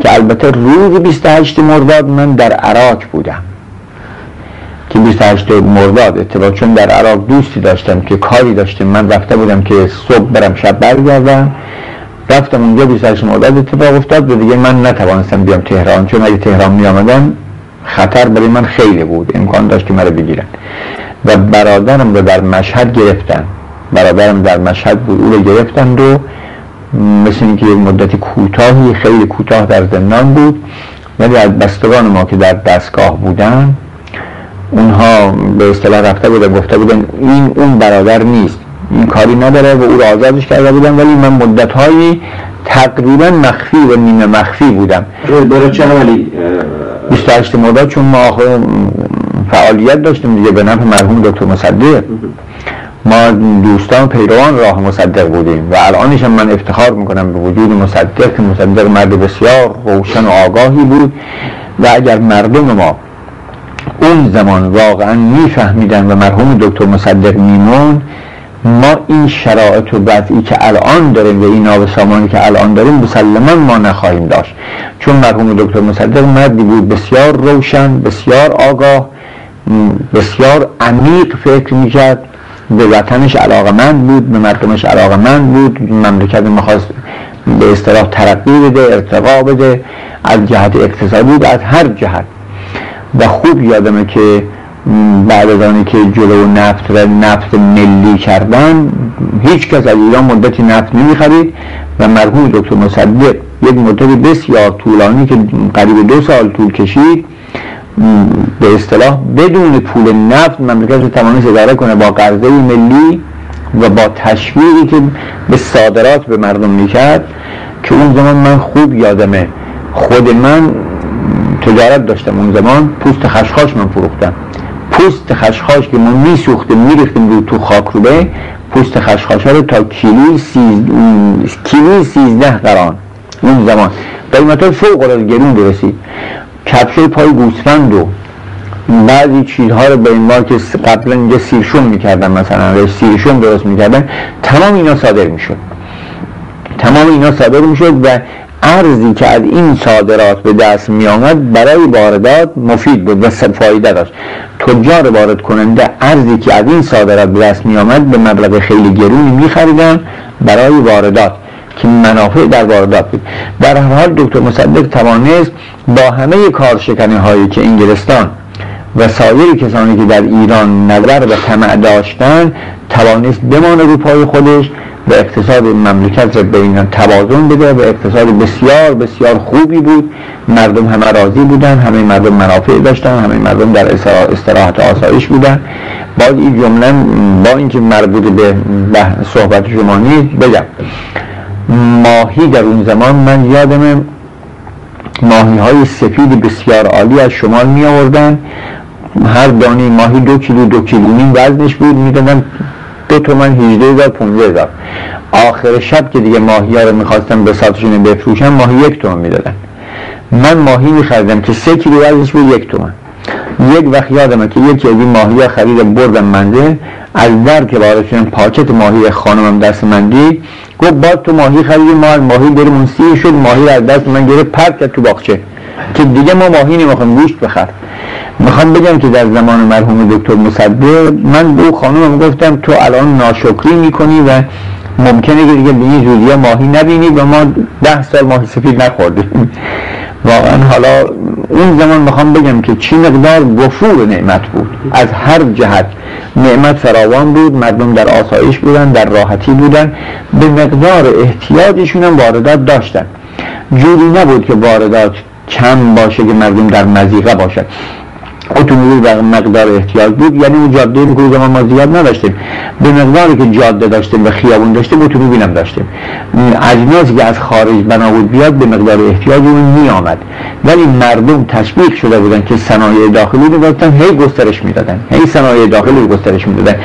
که البته روز 28 مرداد من در عراق بودم. که 28 مرداد اتفاق چون در عراق دوستی داشتم که کاری داشتم. من رفته بودم که صبح برم شب برگردم. رفتم اونجا 28 مرداد اتفاق افتاد و دیگه من نتوانستم بیام تهران. چون اگه تهران می آمدم خطر برای من خیلی بود. امکان داشت که مرا بگیرن. و برادرم رو در مشهد گرفتن. برادرم در مشهد بود. او رو گرفتن و مثل اینکه یک مدت کوتاهی خیلی کوتاه در زندان بود. ولی از بستگان ما که در دستگاه بودن اونها به اصطلاح رفته بودن گفته بودن این اون برادر نیست. کاری نداره و او رو آزادش کرده بودم ولی من مدت هایی تقریبا مخفی و نیمه مخفی بودم. برای چه ولی 28 مرداد چون ما فعالیت داشتیم دیگه به نفع مرحوم دکتر مصدق. ما دوستان پیروان راه مصدق بودیم و الانش من افتخار می‌کنم به وجود مصدق که مصدق مرد بسیار روشن و آگاهی بود و اگر مردم ما اون زمان واقعا میفهمیدن و مرحوم دکتر مصدق میمون ما این شرایط و وضعی که الان داریم و این آب سامانی که الان داریم مسلما ما نخواهیم داشت. چون مرحوم دکتر مصدق مردی بود بسیار روشن بسیار آگاه بسیار عمیق فکر می‌کرد. به وطنش علاقمند بود به مردمش علاقمند بود. مملکت می‌خواست به اصطلاح ترقی بده ارتقا بده. از جهت اقتصادی بود از هر جهت. و خوب یادمه که بعد از آنی که جلو نفت و نفت ملی کردن هیچ کس از ایران مدتی نفت نمی‌خرید و مرحوم دکتر مصدق یک مدت بسیار طولانی که قریب دو سال طول کشید به اصطلاح بدون پول نفت مملکت رو توانست اداره کنه با قرضه ملی و با تشویقی که به صادرات به مردم می‌کرد که اون زمان من خوب یادمه. خود من تجارت داشتم اون زمان پوست خشخاش من فروختم. پوست خشخاش که ما میسوختیم میریختیم رو تو خاک روبه پوست خشخاش رو تا کیلوی سیز... کیلوی سیزده قران. اون زمان. قیمت فوق العاده گرون برسید کپشه پای گوسفند و بعضی چیزها رو به این که قبلا اینجا سیرشون می‌کردن مثلا سیرشون درست می‌کردن تمام اینا صادر می‌شد. تمام اینا صادر می‌شد و ارزی که از این صادرات به دست می آمد برای واردات مفید بود و فایده داشت. تجار وارد کننده ارزی که از این صادرات به دست می آمد به مبلغ خیلی گرونی می خریدن برای واردات که منافع در واردات بود. در هر حال دکتر مصدق توانست با همه کارشکنی هایی که انگلستان و سایر کسانی که در ایران نظر و طمع داشتن توانست بمانه رو پای خودش به اقتصاد مملکت را بین توازن بده و اقتصاد بسیار بسیار خوبی بود. مردم همه راضی بودن همه مردم منافع داشتن همه مردم در استراحت آسایش بودن. با این جمله با اینکه مربوط به صحبت شما نیست بگم. ماهی در اون زمان من یادم ماهی های سفید بسیار عالی از شمال می آوردن هر دانی ماهی دو کیلو دو کیلو نیم وزنش بود. می‌دادن دو تومن هیجده هزار پونزه هزار. آخر شب که دیگه ماهی ها رو می‌خواستم به ساتشون بفروشن ماهی یک تومن می‌دادن. من ماهی میخریدم که سه کیلو وزنش بود یک تومن. یک وقت یادمه که یکی از این ماهی ها خریدم بردم منزل. از در که وارد پاکت ماهی خانمم دست من دید. گفت با تو ماهی خریدیم ما ماهی بریم اون شد ماهی از دست من گرفت پرت کرد تو باغچه. که دیگه ما ماهی نمی‌خوام گوشت بخر می‌خوام بگم که در زمان مرحوم دکتر مصدق من به او خانومم گفتم تو الان ناشکری می‌کنی و ممکنه که دیگه به این ماهی نبینی و ما ده سال ماهی سفید نخوردیم. واقعا حالا اون زمان می‌خوام بگم که چی مقدار وفور نعمت بود. از هر جهت نعمت فراوان بود مردم در آسایش بودن در راحتی بودن. به مقدار احتیاجشون هم واردات داشتن. جوری نبود که واردات کم باشه که مردم در مزیقه باشد اتومبیل در مقدار احتیاج بود یعنی اون جاده که ما زیاد نداشتیم. به مقداری که جاده داشتیم و خیابون داشتیم اتومبیل هم داشتیم. اجناسی که از خارج بنا بود بیاد به مقدار احتیاج اون می آمد ولی مردم تشویق شده بودن که صنایع داخلی رو داشتن هی گسترش می‌دادن. هی صنایع داخلی رو گسترش می‌دادن.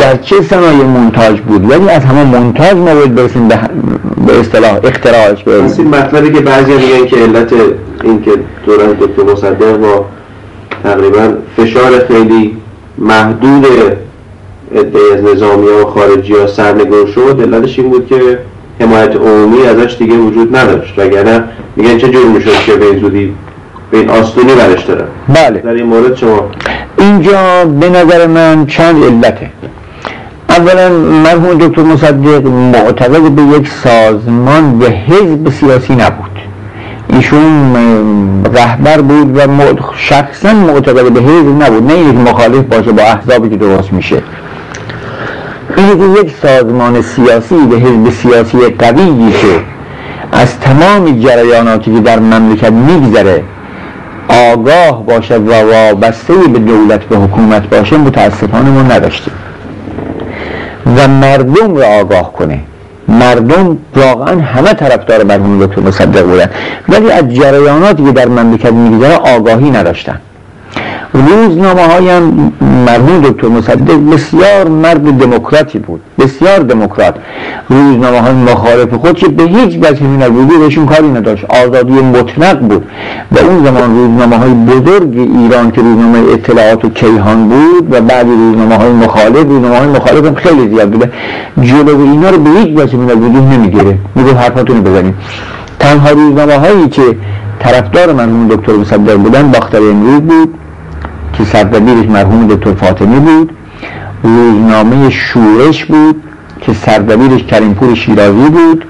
گرچه صنایع مونتاژ بود ولی از همه مونتاژ ما باید برسیم به به اصطلاح اختراعش این مطلبی که بعضی میگن که علت این که دوران دکتر مصدق با تقریبا فشار خیلی محدود عده از نظامی و خارجی ها سرنگون شد علتش این بود که حمایت عمومی ازش دیگه وجود نداشت. وگرنه میگن چه جور می‌شد که به این زودی به این آستونی برش دارن؟ بله. در این مورد شما اینجا به نظر من چند علته. اولا مرحوم دکتر مصدق معتقد به یک سازمان و حزب سیاسی نبود. ایشون رهبر بود و شخصا معتقد به حزب نبود. نه یک مخالف باشه با احزابی که درست میشه. این یک سازمان سیاسی به حزب سیاسی قویی که از تمام جریاناتی که در مملکت میگذره آگاه باشد و وابسته به دولت و حکومت باشه متاسفانه ما نداشتیم. و مردم را آگاه کنه. مردم واقعا همه طرفدار مرحوم دکتر مصدق بودن. ولی از جریاناتی که در مملکت میگذره آگاهی نداشتن. روزنامه هایم مرحوم دکتر مصدق بسیار مرد دموکراتی بود بسیار دموکرات. روزنامه های مخالف خود که به هیچ وجه نبودی بهشون کاری نداشت آزادی مطلق بود. و اون زمان روزنامه های بزرگ ایران که روزنامه اطلاعات و کیهان بود و بعد روزنامه های مخالف روزنامه های مخالف هم خیلی زیاد بوده. جلو اینا رو به هیچ وجه نبودی نمی‌گیره. میگه حرفاتون بزنیم. تنها روزنامه هایی که طرفدار مرحوم دکتر مصدق بودن باختر امروز بود. که سردبیرش مرحوم دکتر فاطمی بود. روزنامه شورش بود که سردبیرش کریمپور شیرازی بود.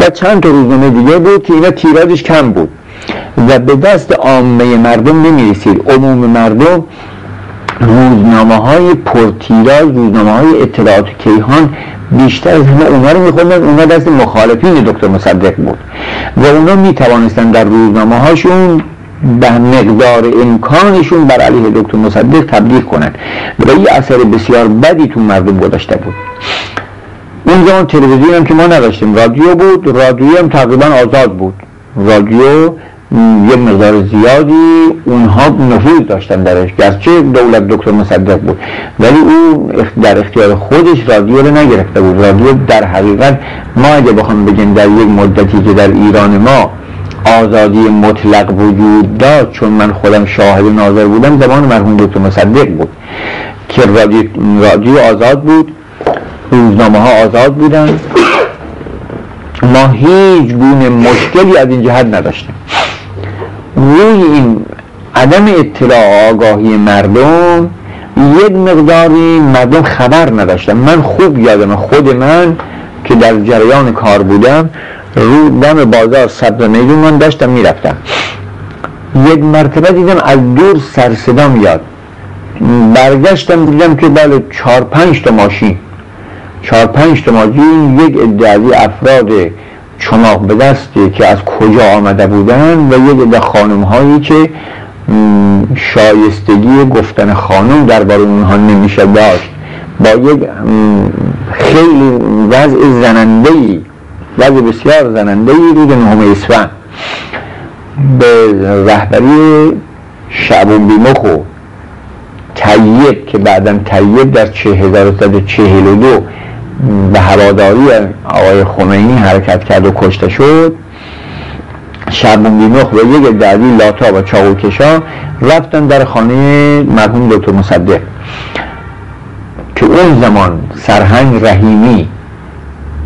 و چند تا روزنامه دیگه بود که اینا تیراژش کم بود. و به دست عامه مردم نمی‌رسید. عموم مردم روزنامه های پرتیراژ روزنامه های اطلاعات کیهان بیشتر از همه اونا رو میخوندن. اونا دست مخالفین دکتر مصدق بود. و اونا می‌توانستن در روزنامه هاشون به مقدار امکانشون بر علیه دکتر مصدق تبلیغ کنند. و این اثر بسیار بدی تو مردم گذاشته بود. اون زمان تلویزیون هم که ما نداشتیم رادیو بود. رادیو هم تقریبا آزاد بود. رادیو یه مقدار زیادی اونها نفوذ داشتن درش. گرچه دولت دکتر مصدق بود. ولی او در اختیار خودش رادیو رو نگرفته بود. رادیو در حقیقت ما اگه بخوام بگیم در یک مدتی که در ایران ما آزادی مطلق وجود داشت چون من خودم شاهد ناظر بودم زمان مرحوم دکتر مصدق بود که رادیو, آزاد بود روزنامه ها آزاد بودن. ما هیچ گونه مشکلی از این جهت نداشتیم. روی این عدم اطلاع آگاهی مردم یک مقداری مردم خبر نداشتن. من خوب یادم خود من که در جریان کار بودم رو دم بازار سبز میدون من داشتم می‌رفتم. یک مرتبه دیدم از دور سرصدا میاد. برگشتم دیدم که بله چهار پنج تا ماشین. چهار پنج تا ماشین یک ادعای افراد چماق به دستی که از کجا آمده بودن و یک عده خانم هایی که شایستگی گفتن خانم درباره اونها نمیشه داشت. با یک خیلی وضع زننده ای وضع بسیار زننده ای روز نهم اسفند به رهبری شعبون بیمخ و طیب که بعدا طیب در 1942 به هواداری آقای خمینی حرکت کرد و کشته شد شعبون بیمخ و یک دعوی لاتا و چاقوکشا رفتن در خانه مرحوم دکتر مصدق که اون زمان سرهنگ رحیمی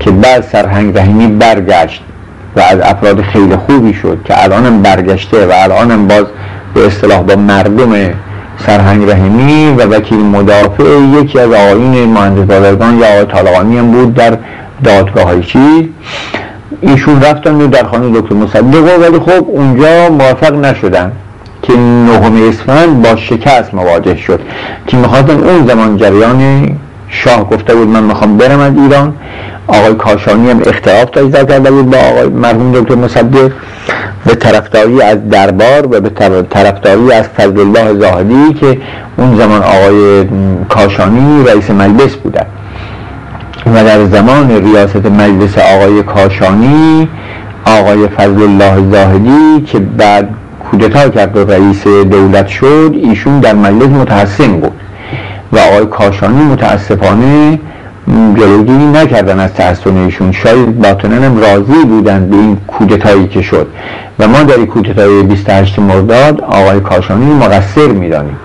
که بعد سرهنگ رحیمی برگشت و از افراد خیلی خوبی شد که الانم برگشته و الانم باز به اصطلاح با مردم سرهنگ رحیمی و وکیل مدافع یکی از آقایین مهندس بازرگان یا آقای طالقانی هم بود در دادگاه های چی ایشون رفتن در خانه دکتر مصدق ولی خب اونجا موفق نشدن که نهم اسفند با شکست مواجه شد که می‌خواستن اون زمان جریان شاه گفته بود من می‌خوام برم از ایران. آقای کاشانی هم اختلاف داشت کرده بود با آقای مرحوم دکتر مصدق. به طرفداری از دربار و به طرفداری از فضل الله زاهدی که اون زمان آقای کاشانی رئیس مجلس بودن. و در زمان ریاست مجلس آقای کاشانی آقای فضل الله زاهدی که بعد کودتا کرد و رئیس دولت شد ایشون در مجلس متحسن بود. و آقای کاشانی متاسفانه جلوگیری نکردن از تحسن ایشون شاید باطنن راضی بودن به این کودتایی که شد. و ما در این کودتای 28 مرداد آقای کاشانی مقصر می‌دانیم.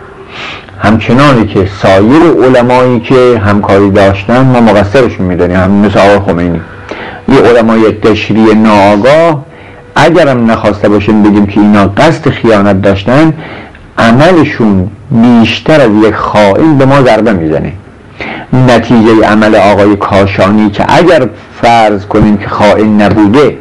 همچنانی که سایر علمایی که همکاری داشتن ما مقصرشون می‌دانیم. هم مثل آقای خمینی. یه علمای تشریع ناآگاه اگرم نخواسته باشیم بگیم که اینا قصد خیانت داشتن عملشون بیشتر از یک خائن به ما ضربه می‌زنه. نتیجه عمل آقای کاشانی که اگر فرض کنیم که خائن نبوده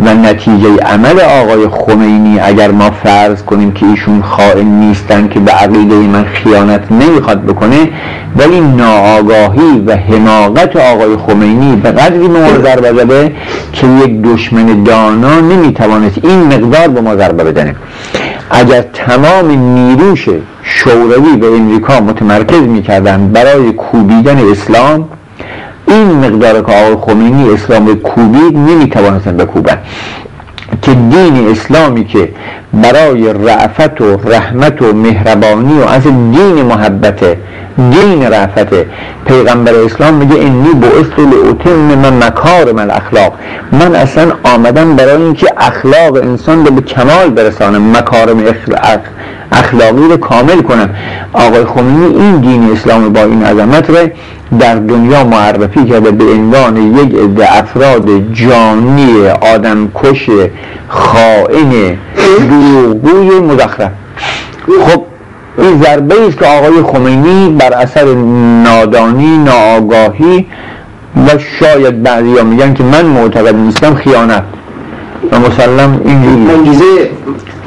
و نتیجه عمل آقای خمینی اگر ما فرض کنیم که ایشون خائن نیستن که به عقیده من خیانت نمی‌خواد بکنه ولی ناآگاهی و حماقت آقای خمینی به قدری ما ضربه زده که یک دشمن دانا نمی‌توانست این مقدار به ما ضربه بدنه اگر تمام نیروش شوروی و امریکا متمرکز می‌کردن برای کوبیدن اسلام این مقدار که آقای خمینی اسلام کوبید نمی‌توانستن بکوبن. که دین اسلامی که برای رعفت و رحمت و مهربانی و از دین محبت دین رعفت پیغمبر اسلام میگه انی بعثت لاتم من مکارم الاخلاق من اصلا آمدم برای اینکه اخلاق انسان رو به کمال برسانم مکارم اخلاقی رو کامل کنم. آقای خمینی این دین اسلام با این عظمت رو در دنیا معرفی کرده به عنوان یک عده افراد جانی آدمکش خائن دروغگوی مزخرف. خب این ضربه است که آقای خمینی بر اثر نادانی ناآگاهی و شاید بعضی ها میگن که من معتقد نیستم خیانت و مسلم اینجوری انگیزه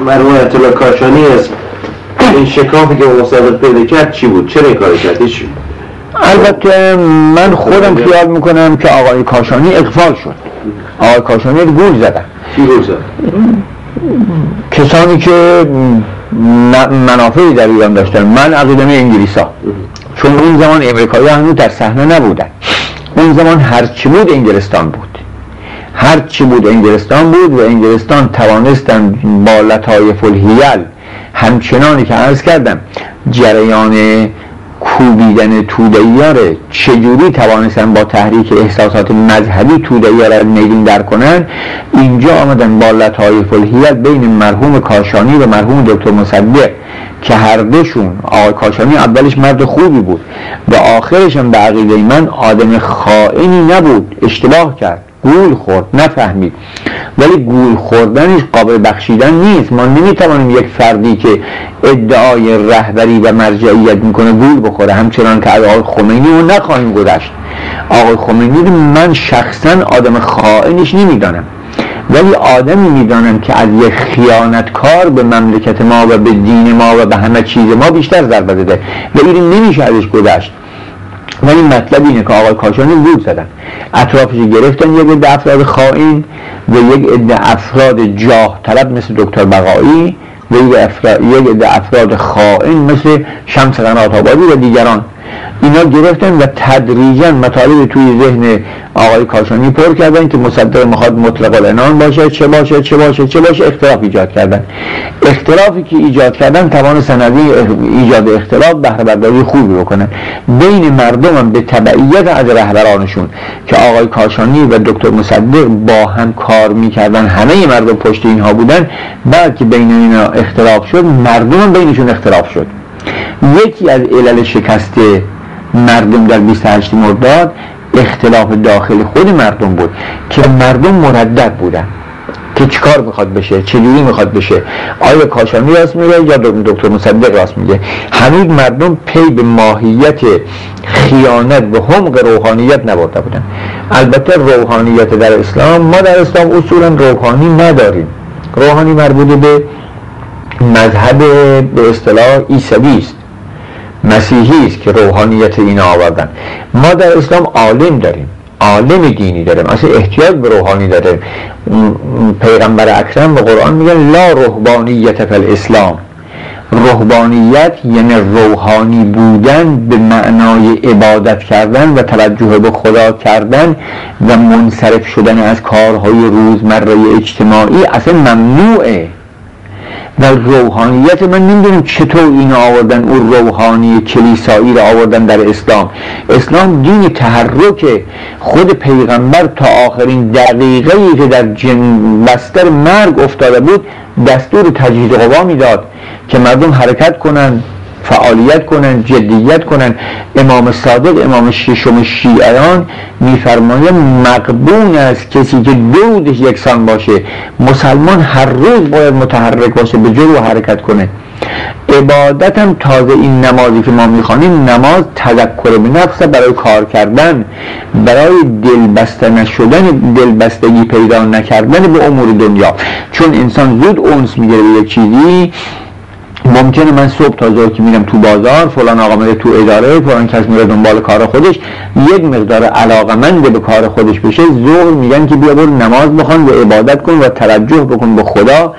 مرحوم اطلاع کاشانی است. این شکافی که مصدق پیدا کرد چی بود؟ چرا این کار کرد؟ البته من خودم خیال می‌کنم که آقای کاشانی اقفال شد. آقای کاشانی گول زدن چی گول زد؟ کسانی که منافعی در ایران داشتن. من عقیدم انگلیس ها چون اون زمان امریکایی هنوز در صحنه نبودن. اون زمان هرچی بود انگلستان بود. هرچی بود انگلستان بود و انگلستان توانستن با لطایف الهیل همچنانی که عرض کردم جریان کوبیدن تودهیاره چجوری توانستن با تحریک احساسات مذهبی تودهیار را نگین در کنن؟ اینجا آمدن با لطایف الهیت بین مرحوم کاشانی و مرحوم دکتر مصدق که هر دوشون آقای کاشانی اولش مرد خوبی بود و آخرش هم به عقیده من آدم خائنی نبود اشتباه کرد گول خورد نفهمید. ولی گول خوردنش قابل بخشیدن نیست. ما نمی‌توانیم یک فردی که ادعای رهبری و مرجعیت می‌کنه گول بخوره. همچنان که آقای خمینی رو نخواهیم گذشت. آقای خمینی رو من شخصا آدم خائنش نمی‌دانم. ولی آدمی می‌دانم که از یک خیانتکار به مملکت ما و به دین ما و به همه چیز ما بیشتر ضربه داده و این نمیشه ازش گذشت. ولی مطلب اینه که آقای کاشانی بود زدن. اطرافش گرفتن یک عده افراد خائن و یک عده افراد جاه طلب مثل دکتر بقایی و یک عده افراد خائن مثل شمس قنات آبادی و دیگران. اینا گرفتن و تدریجا مطالب توی ذهن آقای کاشانی پر کردن که مصدق می‌خواد مطلق الانان باشه چه باشه چه باشه چه باشه اختلاف ایجاد کردن. اختلافی که ایجاد کردن توان سندی ایجاد اختلاف بهره برداری خوبی بکنن بین مردم هم به تبعیت از رهبرانشون که آقای کاشانی و دکتر مصدق با هم کار می‌کردن همه مردم پشت اینها بودن بعد که بین اینا اختلاف شد مردم هم بینشون اختلاف شد. یکی از علل شکست مردم در 28 مرداد اختلاف داخل خود مردم بود که مردم مردد بودن که چیکار می‌خواد بشه چجوری می‌خواد بشه؟ آیا کاشانی راست میگه یا دکتر مصدق راست میگه؟ هنوز مردم پی به ماهیت خیانت و حمق روحانیت نبرده بودن. البته روحانیت در اسلام ما در اسلام اصولا روحانی نداریم. روحانی مربوط به مذهب به اصطلاح عیسوی است. مسیحی است که روحانیت این آوردن. ما در اسلام عالم داریم عالم دینی داریم اصلا احتیاج به روحانی داره پیغمبر اکرم به قرآن میگن لا روحانیت فی الاسلام. روحانیت یعنی روحانی بودن به معنای عبادت کردن و توجه به خدا کردن و منصرف شدن از کارهای روزمره اجتماعی اصلا ممنوعه. و روحانیت من نمی‌دونم چطور این آوردن اون روحانی کلیسایی رو آوردن در اسلام. اسلام دین تحرک خود پیغمبر تا آخرین دقیقه ای که در بستر مرگ افتاده بود دستور تجهیز قوا می‌داد که مردم حرکت کنند فعالیت کنن جدیت کنن. امام صادق امام ششم شیعیان میفرماید مقبون است کسی که دودش یکسان باشه. مسلمان هر روز باید متحرک باشه به جلو حرکت کنه. عبادت هم تازه این نمازی که ما می‌خوانیم نماز تذکر به نفسه برای کار کردن. برای دلبسته نشدن دلبستگی پیدا نکردن به امور دنیا. چون انسان زود اونس می‌گیره به یک چیزی ممکنه من صبح تا ظهر که میرم تو بازار فلان آقا میره تو اداره فلان کس میره دنبال کار خودش. یک مقدار علاقمند به کار خودش بشه. ظهر میگن که بیا برو نماز بخوان و عبادت کن و توجه بکن به خدا.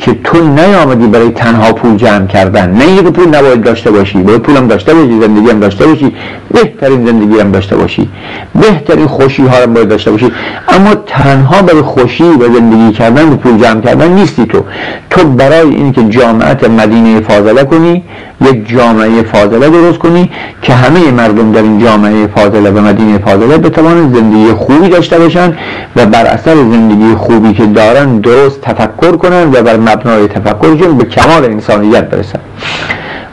که تو نیامدی برای تنها پول جمع کردن. نه اینکه پول نباید داشته باشی باید پولم داشته باشی زندگی هم داشته باشی بهترین زندگی هم داشته باشی. بهترین خوشی ها هم باید داشته باشی. اما تنها برای خوشی و زندگی کردن و پول جمع کردن نیستی تو. تو برای اینکه جامعت مدینه فاضله کنی یک جامعه فاضله درست کنی که همه مردم در این جامعه فاضله و مدینه فاضله بتوانند زندگی خوبی داشته باشن و بر اثر زندگی خوبی که دارن درست تفکر کنن و بر مبنای تفکرشون به کمال انسانیت برسن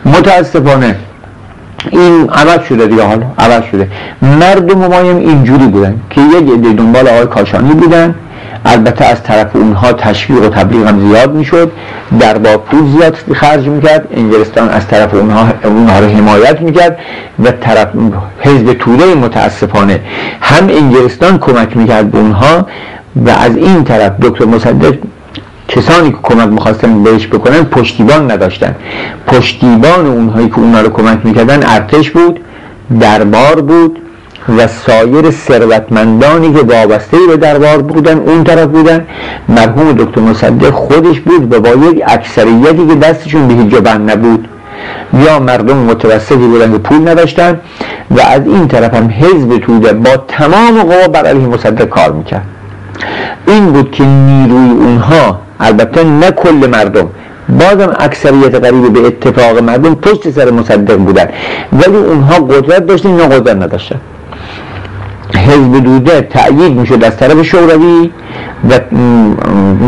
متاسفانه این عوض شده دیگه حالا عوض شده. مردم ما اینجوری بودن که یک عده دنبال آقای کاشانی بودن. البته از طرف اونها تشویق و تبلیغ هم زیاد می‌شد. با پول زیاد خرج می‌کرد. انگلستان از طرف اونها اونها رو حمایت می‌کرد و طرف حزب توده متاسفانه هم انگلستان کمک می‌کرد به اونها و از این طرف دکتر مصدق کسانی که کمک می‌خواستن بهش بکنن پشتیبان نداشتن. پشتیبان اونهایی که اونها رو کمک می‌کردن ارتش بود دربار بود و سایر ثروتمندانی که وابسته به دربار بودن اون طرف بودن. مرحوم دکتر مصدق خودش بود و با یک اکثریتی که دستشون به هیچ بند نبود. یا مردم متوسطی بودن که پول نداشتن و از این طرف هم حزب توده با تمام قوا بر علیه مصدق کار می‌کرد. این بود که نیروی اونها البته نه کل مردم بازم اکثریت قریب به اتفاق مردم پشت سر مصدق بودن. ولی اونها قدرت داشتن یا قدرت نداشتن. حزب دوده تأیید می‌شد از طرف شوروی و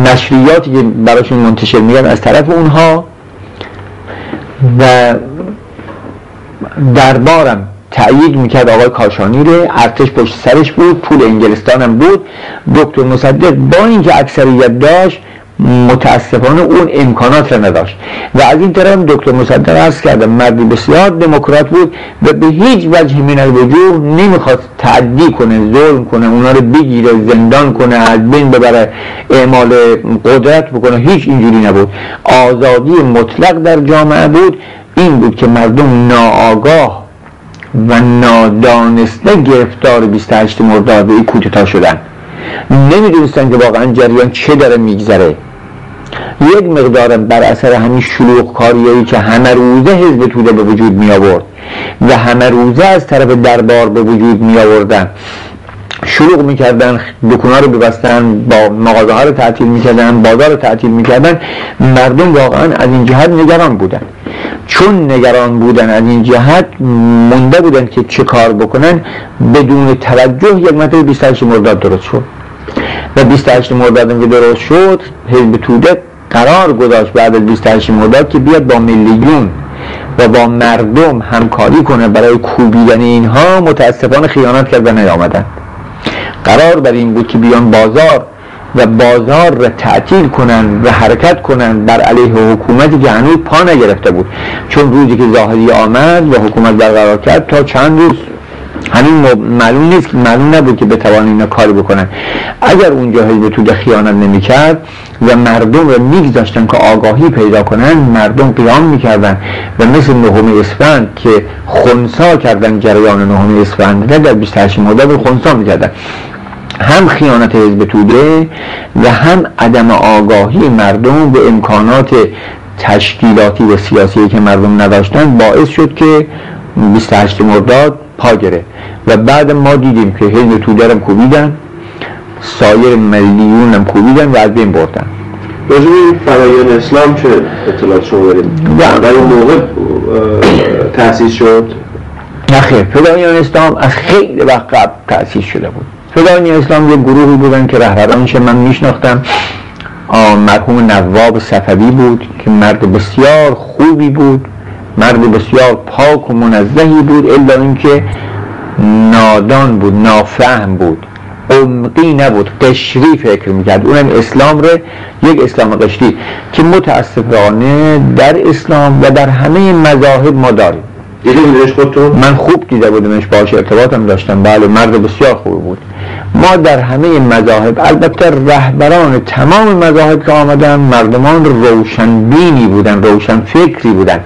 نشریاتی که براشون منتشر میگن از طرف اونها. و دربارم تأیید می‌کرد آقای کاشانی رو ارتش پشت سرش بود پول انگلستان هم بود. دکتر مصدق با اینکه اکثریت داشت متاسفانه اون امکانات را نداشت. و از این طرف دکتر مصدق عرض کردم مردی بسیار دموکرات بود و به هیچ وجه من الوجوه نمی‌خواست تعدی کنه ظلم کنه اونا رو بگیره زندان کنه از بین ببره اعمال قدرت بکنه هیچ اینجوری نبود. آزادی مطلق در جامعه بود این بود که مردم ناآگاه و نادانسته گرفتار 28 مرداد به این کودتا شدن. نمی‌دونستن که واقعا جریان چه داره میگذره. یک مقدار بر اثر همین شلوغ کاریایی که همه روزه حزب توده به وجود می آورد و همه روزه از طرف دربار به وجود می آوردن. شلوغ می‌کردن دکونا رو ببستن با مغازه ها رو تعطیل می‌کردن بازار رو تعطیل می‌کردن مردم واقعا از این جهت نگران بودن. چون نگران بودن از این جهت مونده بودن که چه کار بکنن بدون توجه یک مطلب 28 مرداد درست شد. و 28 مرداد که درست شد حزب توده قرار گذاشت بعد از 28 مرداد که بیاد با میلیون و با مردم همکاری کنه برای کوبیدن اینها متاسفانه خیانت کرد و نیامدن قرار بر این بود که بیان بازار و بازار را تعطیل کنن و حرکت کنن بر علیه حکومتی که هنوز پا نگرفته بود. چون روزی که ظاهری آمد و حکومت برقرار کرد تا چند روز همین معلوم نیست معلوم نبود که بتوان اینا کاری بکنن. اگر اونجا حزب توده خیانت نمی‌کرد و مردم رو میگذاشتن که آگاهی پیدا کنن مردم قیام می‌کردن و مثل نهم اسفند که خونسا کردن جریان نهم اسفند نه در 28 مرداد خونسا می‌کردن. هم خیانت حزب توده و هم عدم آگاهی مردم به امکانات تشکیلاتی و سیاسی که مردم نداشتن باعث شد که 28 مرداد پا گره و بعد ما دیدیم که حزب توده هم کوبیدن سایر ملیون هم کوبیدن و از بین بردن. راجب فرایان اسلام چه اطلاعات شما داریم؟ در اون موقع تأسیس شد؟ نخیر فدایان اسلام از خیلی وقت قبل تأسیس شده بود. فدایان اسلام یک گروهی بودن که رهبرانش من میشناختم. مرحوم نواب صفوی بود که مرد بسیار خوبی بود. مرد بسیار پاک و منزهی بود الا اینکه نادان بود نافهم بود. عمقی نبود قشری فکر می‌کرد. اونم اسلام رو یک اسلام قشری که متاسفانه در اسلام و در همه مذاهب ما داریم. من خوب دیده بودمش باش ارتباطم داشتم. بله مرد بسیار خوب بود. ما در همه مذاهب البته رهبران تمام مذاهب که آمدن مردمان روشنبینی بودن روشن فکری بودن.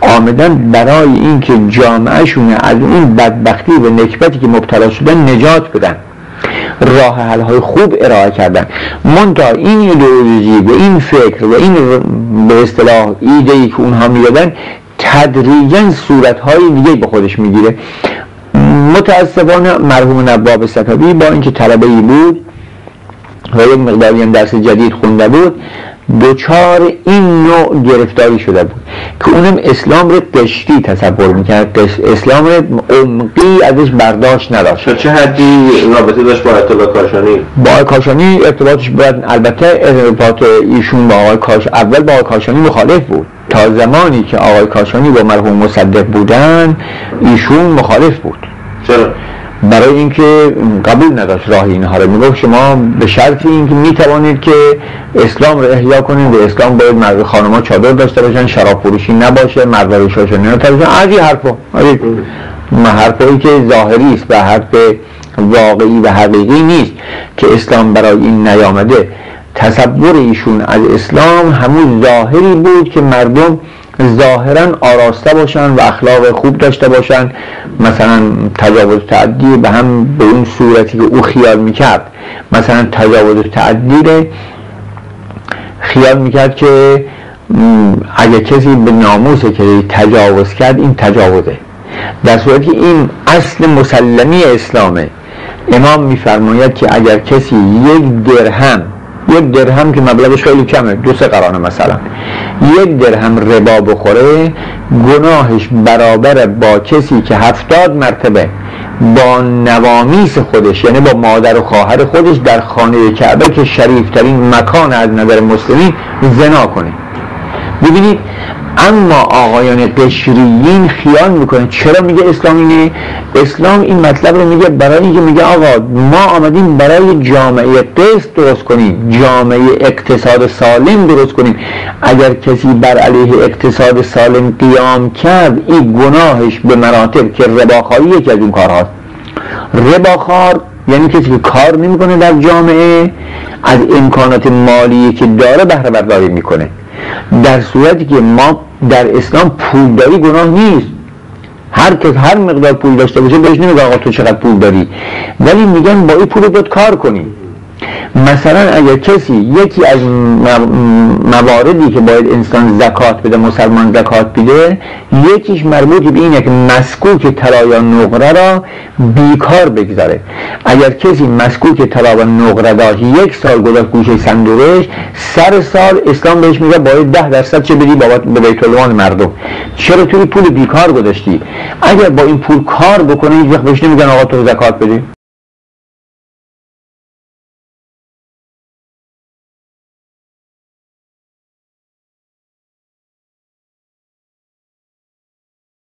آمدن برای اینکه جامعهشون از اون بدبختی و نکبتی که مبتلا شدن نجات بدن. راه حل های خوب ارائه کردن. منتها این ایدئولوژی و این فکر و این به اصطلاح ایده ای که اونها می‌دادن تدریجا صورت های دیگه به خودش می‌گیره. متاسفانه مرحوم نباب صفوی با اینکه طلبه ای بود و یک مقداری هم درس جدید خونده بود دوچار این نوع گرفتاری شده بود که اونم اسلام رو قشتی تصور می‌کرد اسلام رو عمقی ازش برداشت نداشت. چه حدی رابطه داشت با اطلاع کاشانی؟ با آقای کاشانی ارتباطش باید البته ارتباط ایشون با آقای کاش اول با آقای کاشانی مخالف بود. تا زمانی که آقای کاشانی با مرحوم مصدق بودن ایشون مخالف بود. چرا؟ برای اینکه قبول نداشت راه اینها رو. می‌گفت شما به شرطی اینکه می‌توانید که اسلام رو احیا کنید و اسلام باید مرد خانمها چادر داشته باشن شراب فروشی نباشه مرد روشاشون نمی‌تونن از این حرفا. حرفایی که ظاهری است و حرف واقعی و حقیقی نیست که اسلام برای این نیامده. تصور ایشون از اسلام همون ظاهری بود که مردم ظاهرا آراسته باشن و اخلاق خوب داشته باشن. مثلا تجاوز تعدی به هم به اون صورتی که او خیال می‌کرد. مثلا تجاوز تعدی خیال می‌کرد که اگه کسی به ناموس که تجاوز کرد این تجاوزه. در صورتی این اصل مسلمی اسلامه. امام میفرماید که اگر کسی یک درهم یک درهم که مبلغش خیلی کمه دو سه قرانه مثلا یک درهم ربا بخوره گناهش برابر با کسی که هفتاد مرتبه با نوامیس خودش یعنی با مادر و خواهر خودش در خانه کعبه که شریفترین مکان از نظر مسلمین زنا کنه. ببینید اما آقایان قشریین خیال می‌کنن. چرا میگه اسلام اسلام این مطلب رو میگه برای اینکه میگه آقا ما آمدیم برای جامعه قسط درست کنیم جامعه اقتصاد سالم درست کنیم. اگر کسی بر علیه اقتصاد سالم قیام کرد این گناهش به مراتب که رباخاری یکی از اون کارهاست. رباخار یعنی کسی که کار نمی‌کنه در جامعه از امکانات مالی که داره بهره برداری می‌کنه. در صورتی که ما در اسلام پولداری گناه نیست. هر کس هر مقدار پول داشته باشه بهش نمیگه آقا تو چقدر پول داری. ولی میگن با این پول رو کار کنی. مثلا اگر کسی یکی از مواردی که باید انسان زکات بده مسلمان زکات بده یکیش مربوط به اینه که مسکوک طلا یا نقره را بیکار بگذاره. اگر کسی مسکوک طلا و نقره داشت یک سال گذاشت گوشه صندوقش سر سال اسلام بهش میگه باید ده درصد چه بدی بابت به بیت مردم. چرا توی پول بیکار گذاشتی؟ اگر با این پول کار بکنه هیچ وقت بهش نمیگن آقا تو زکات بده.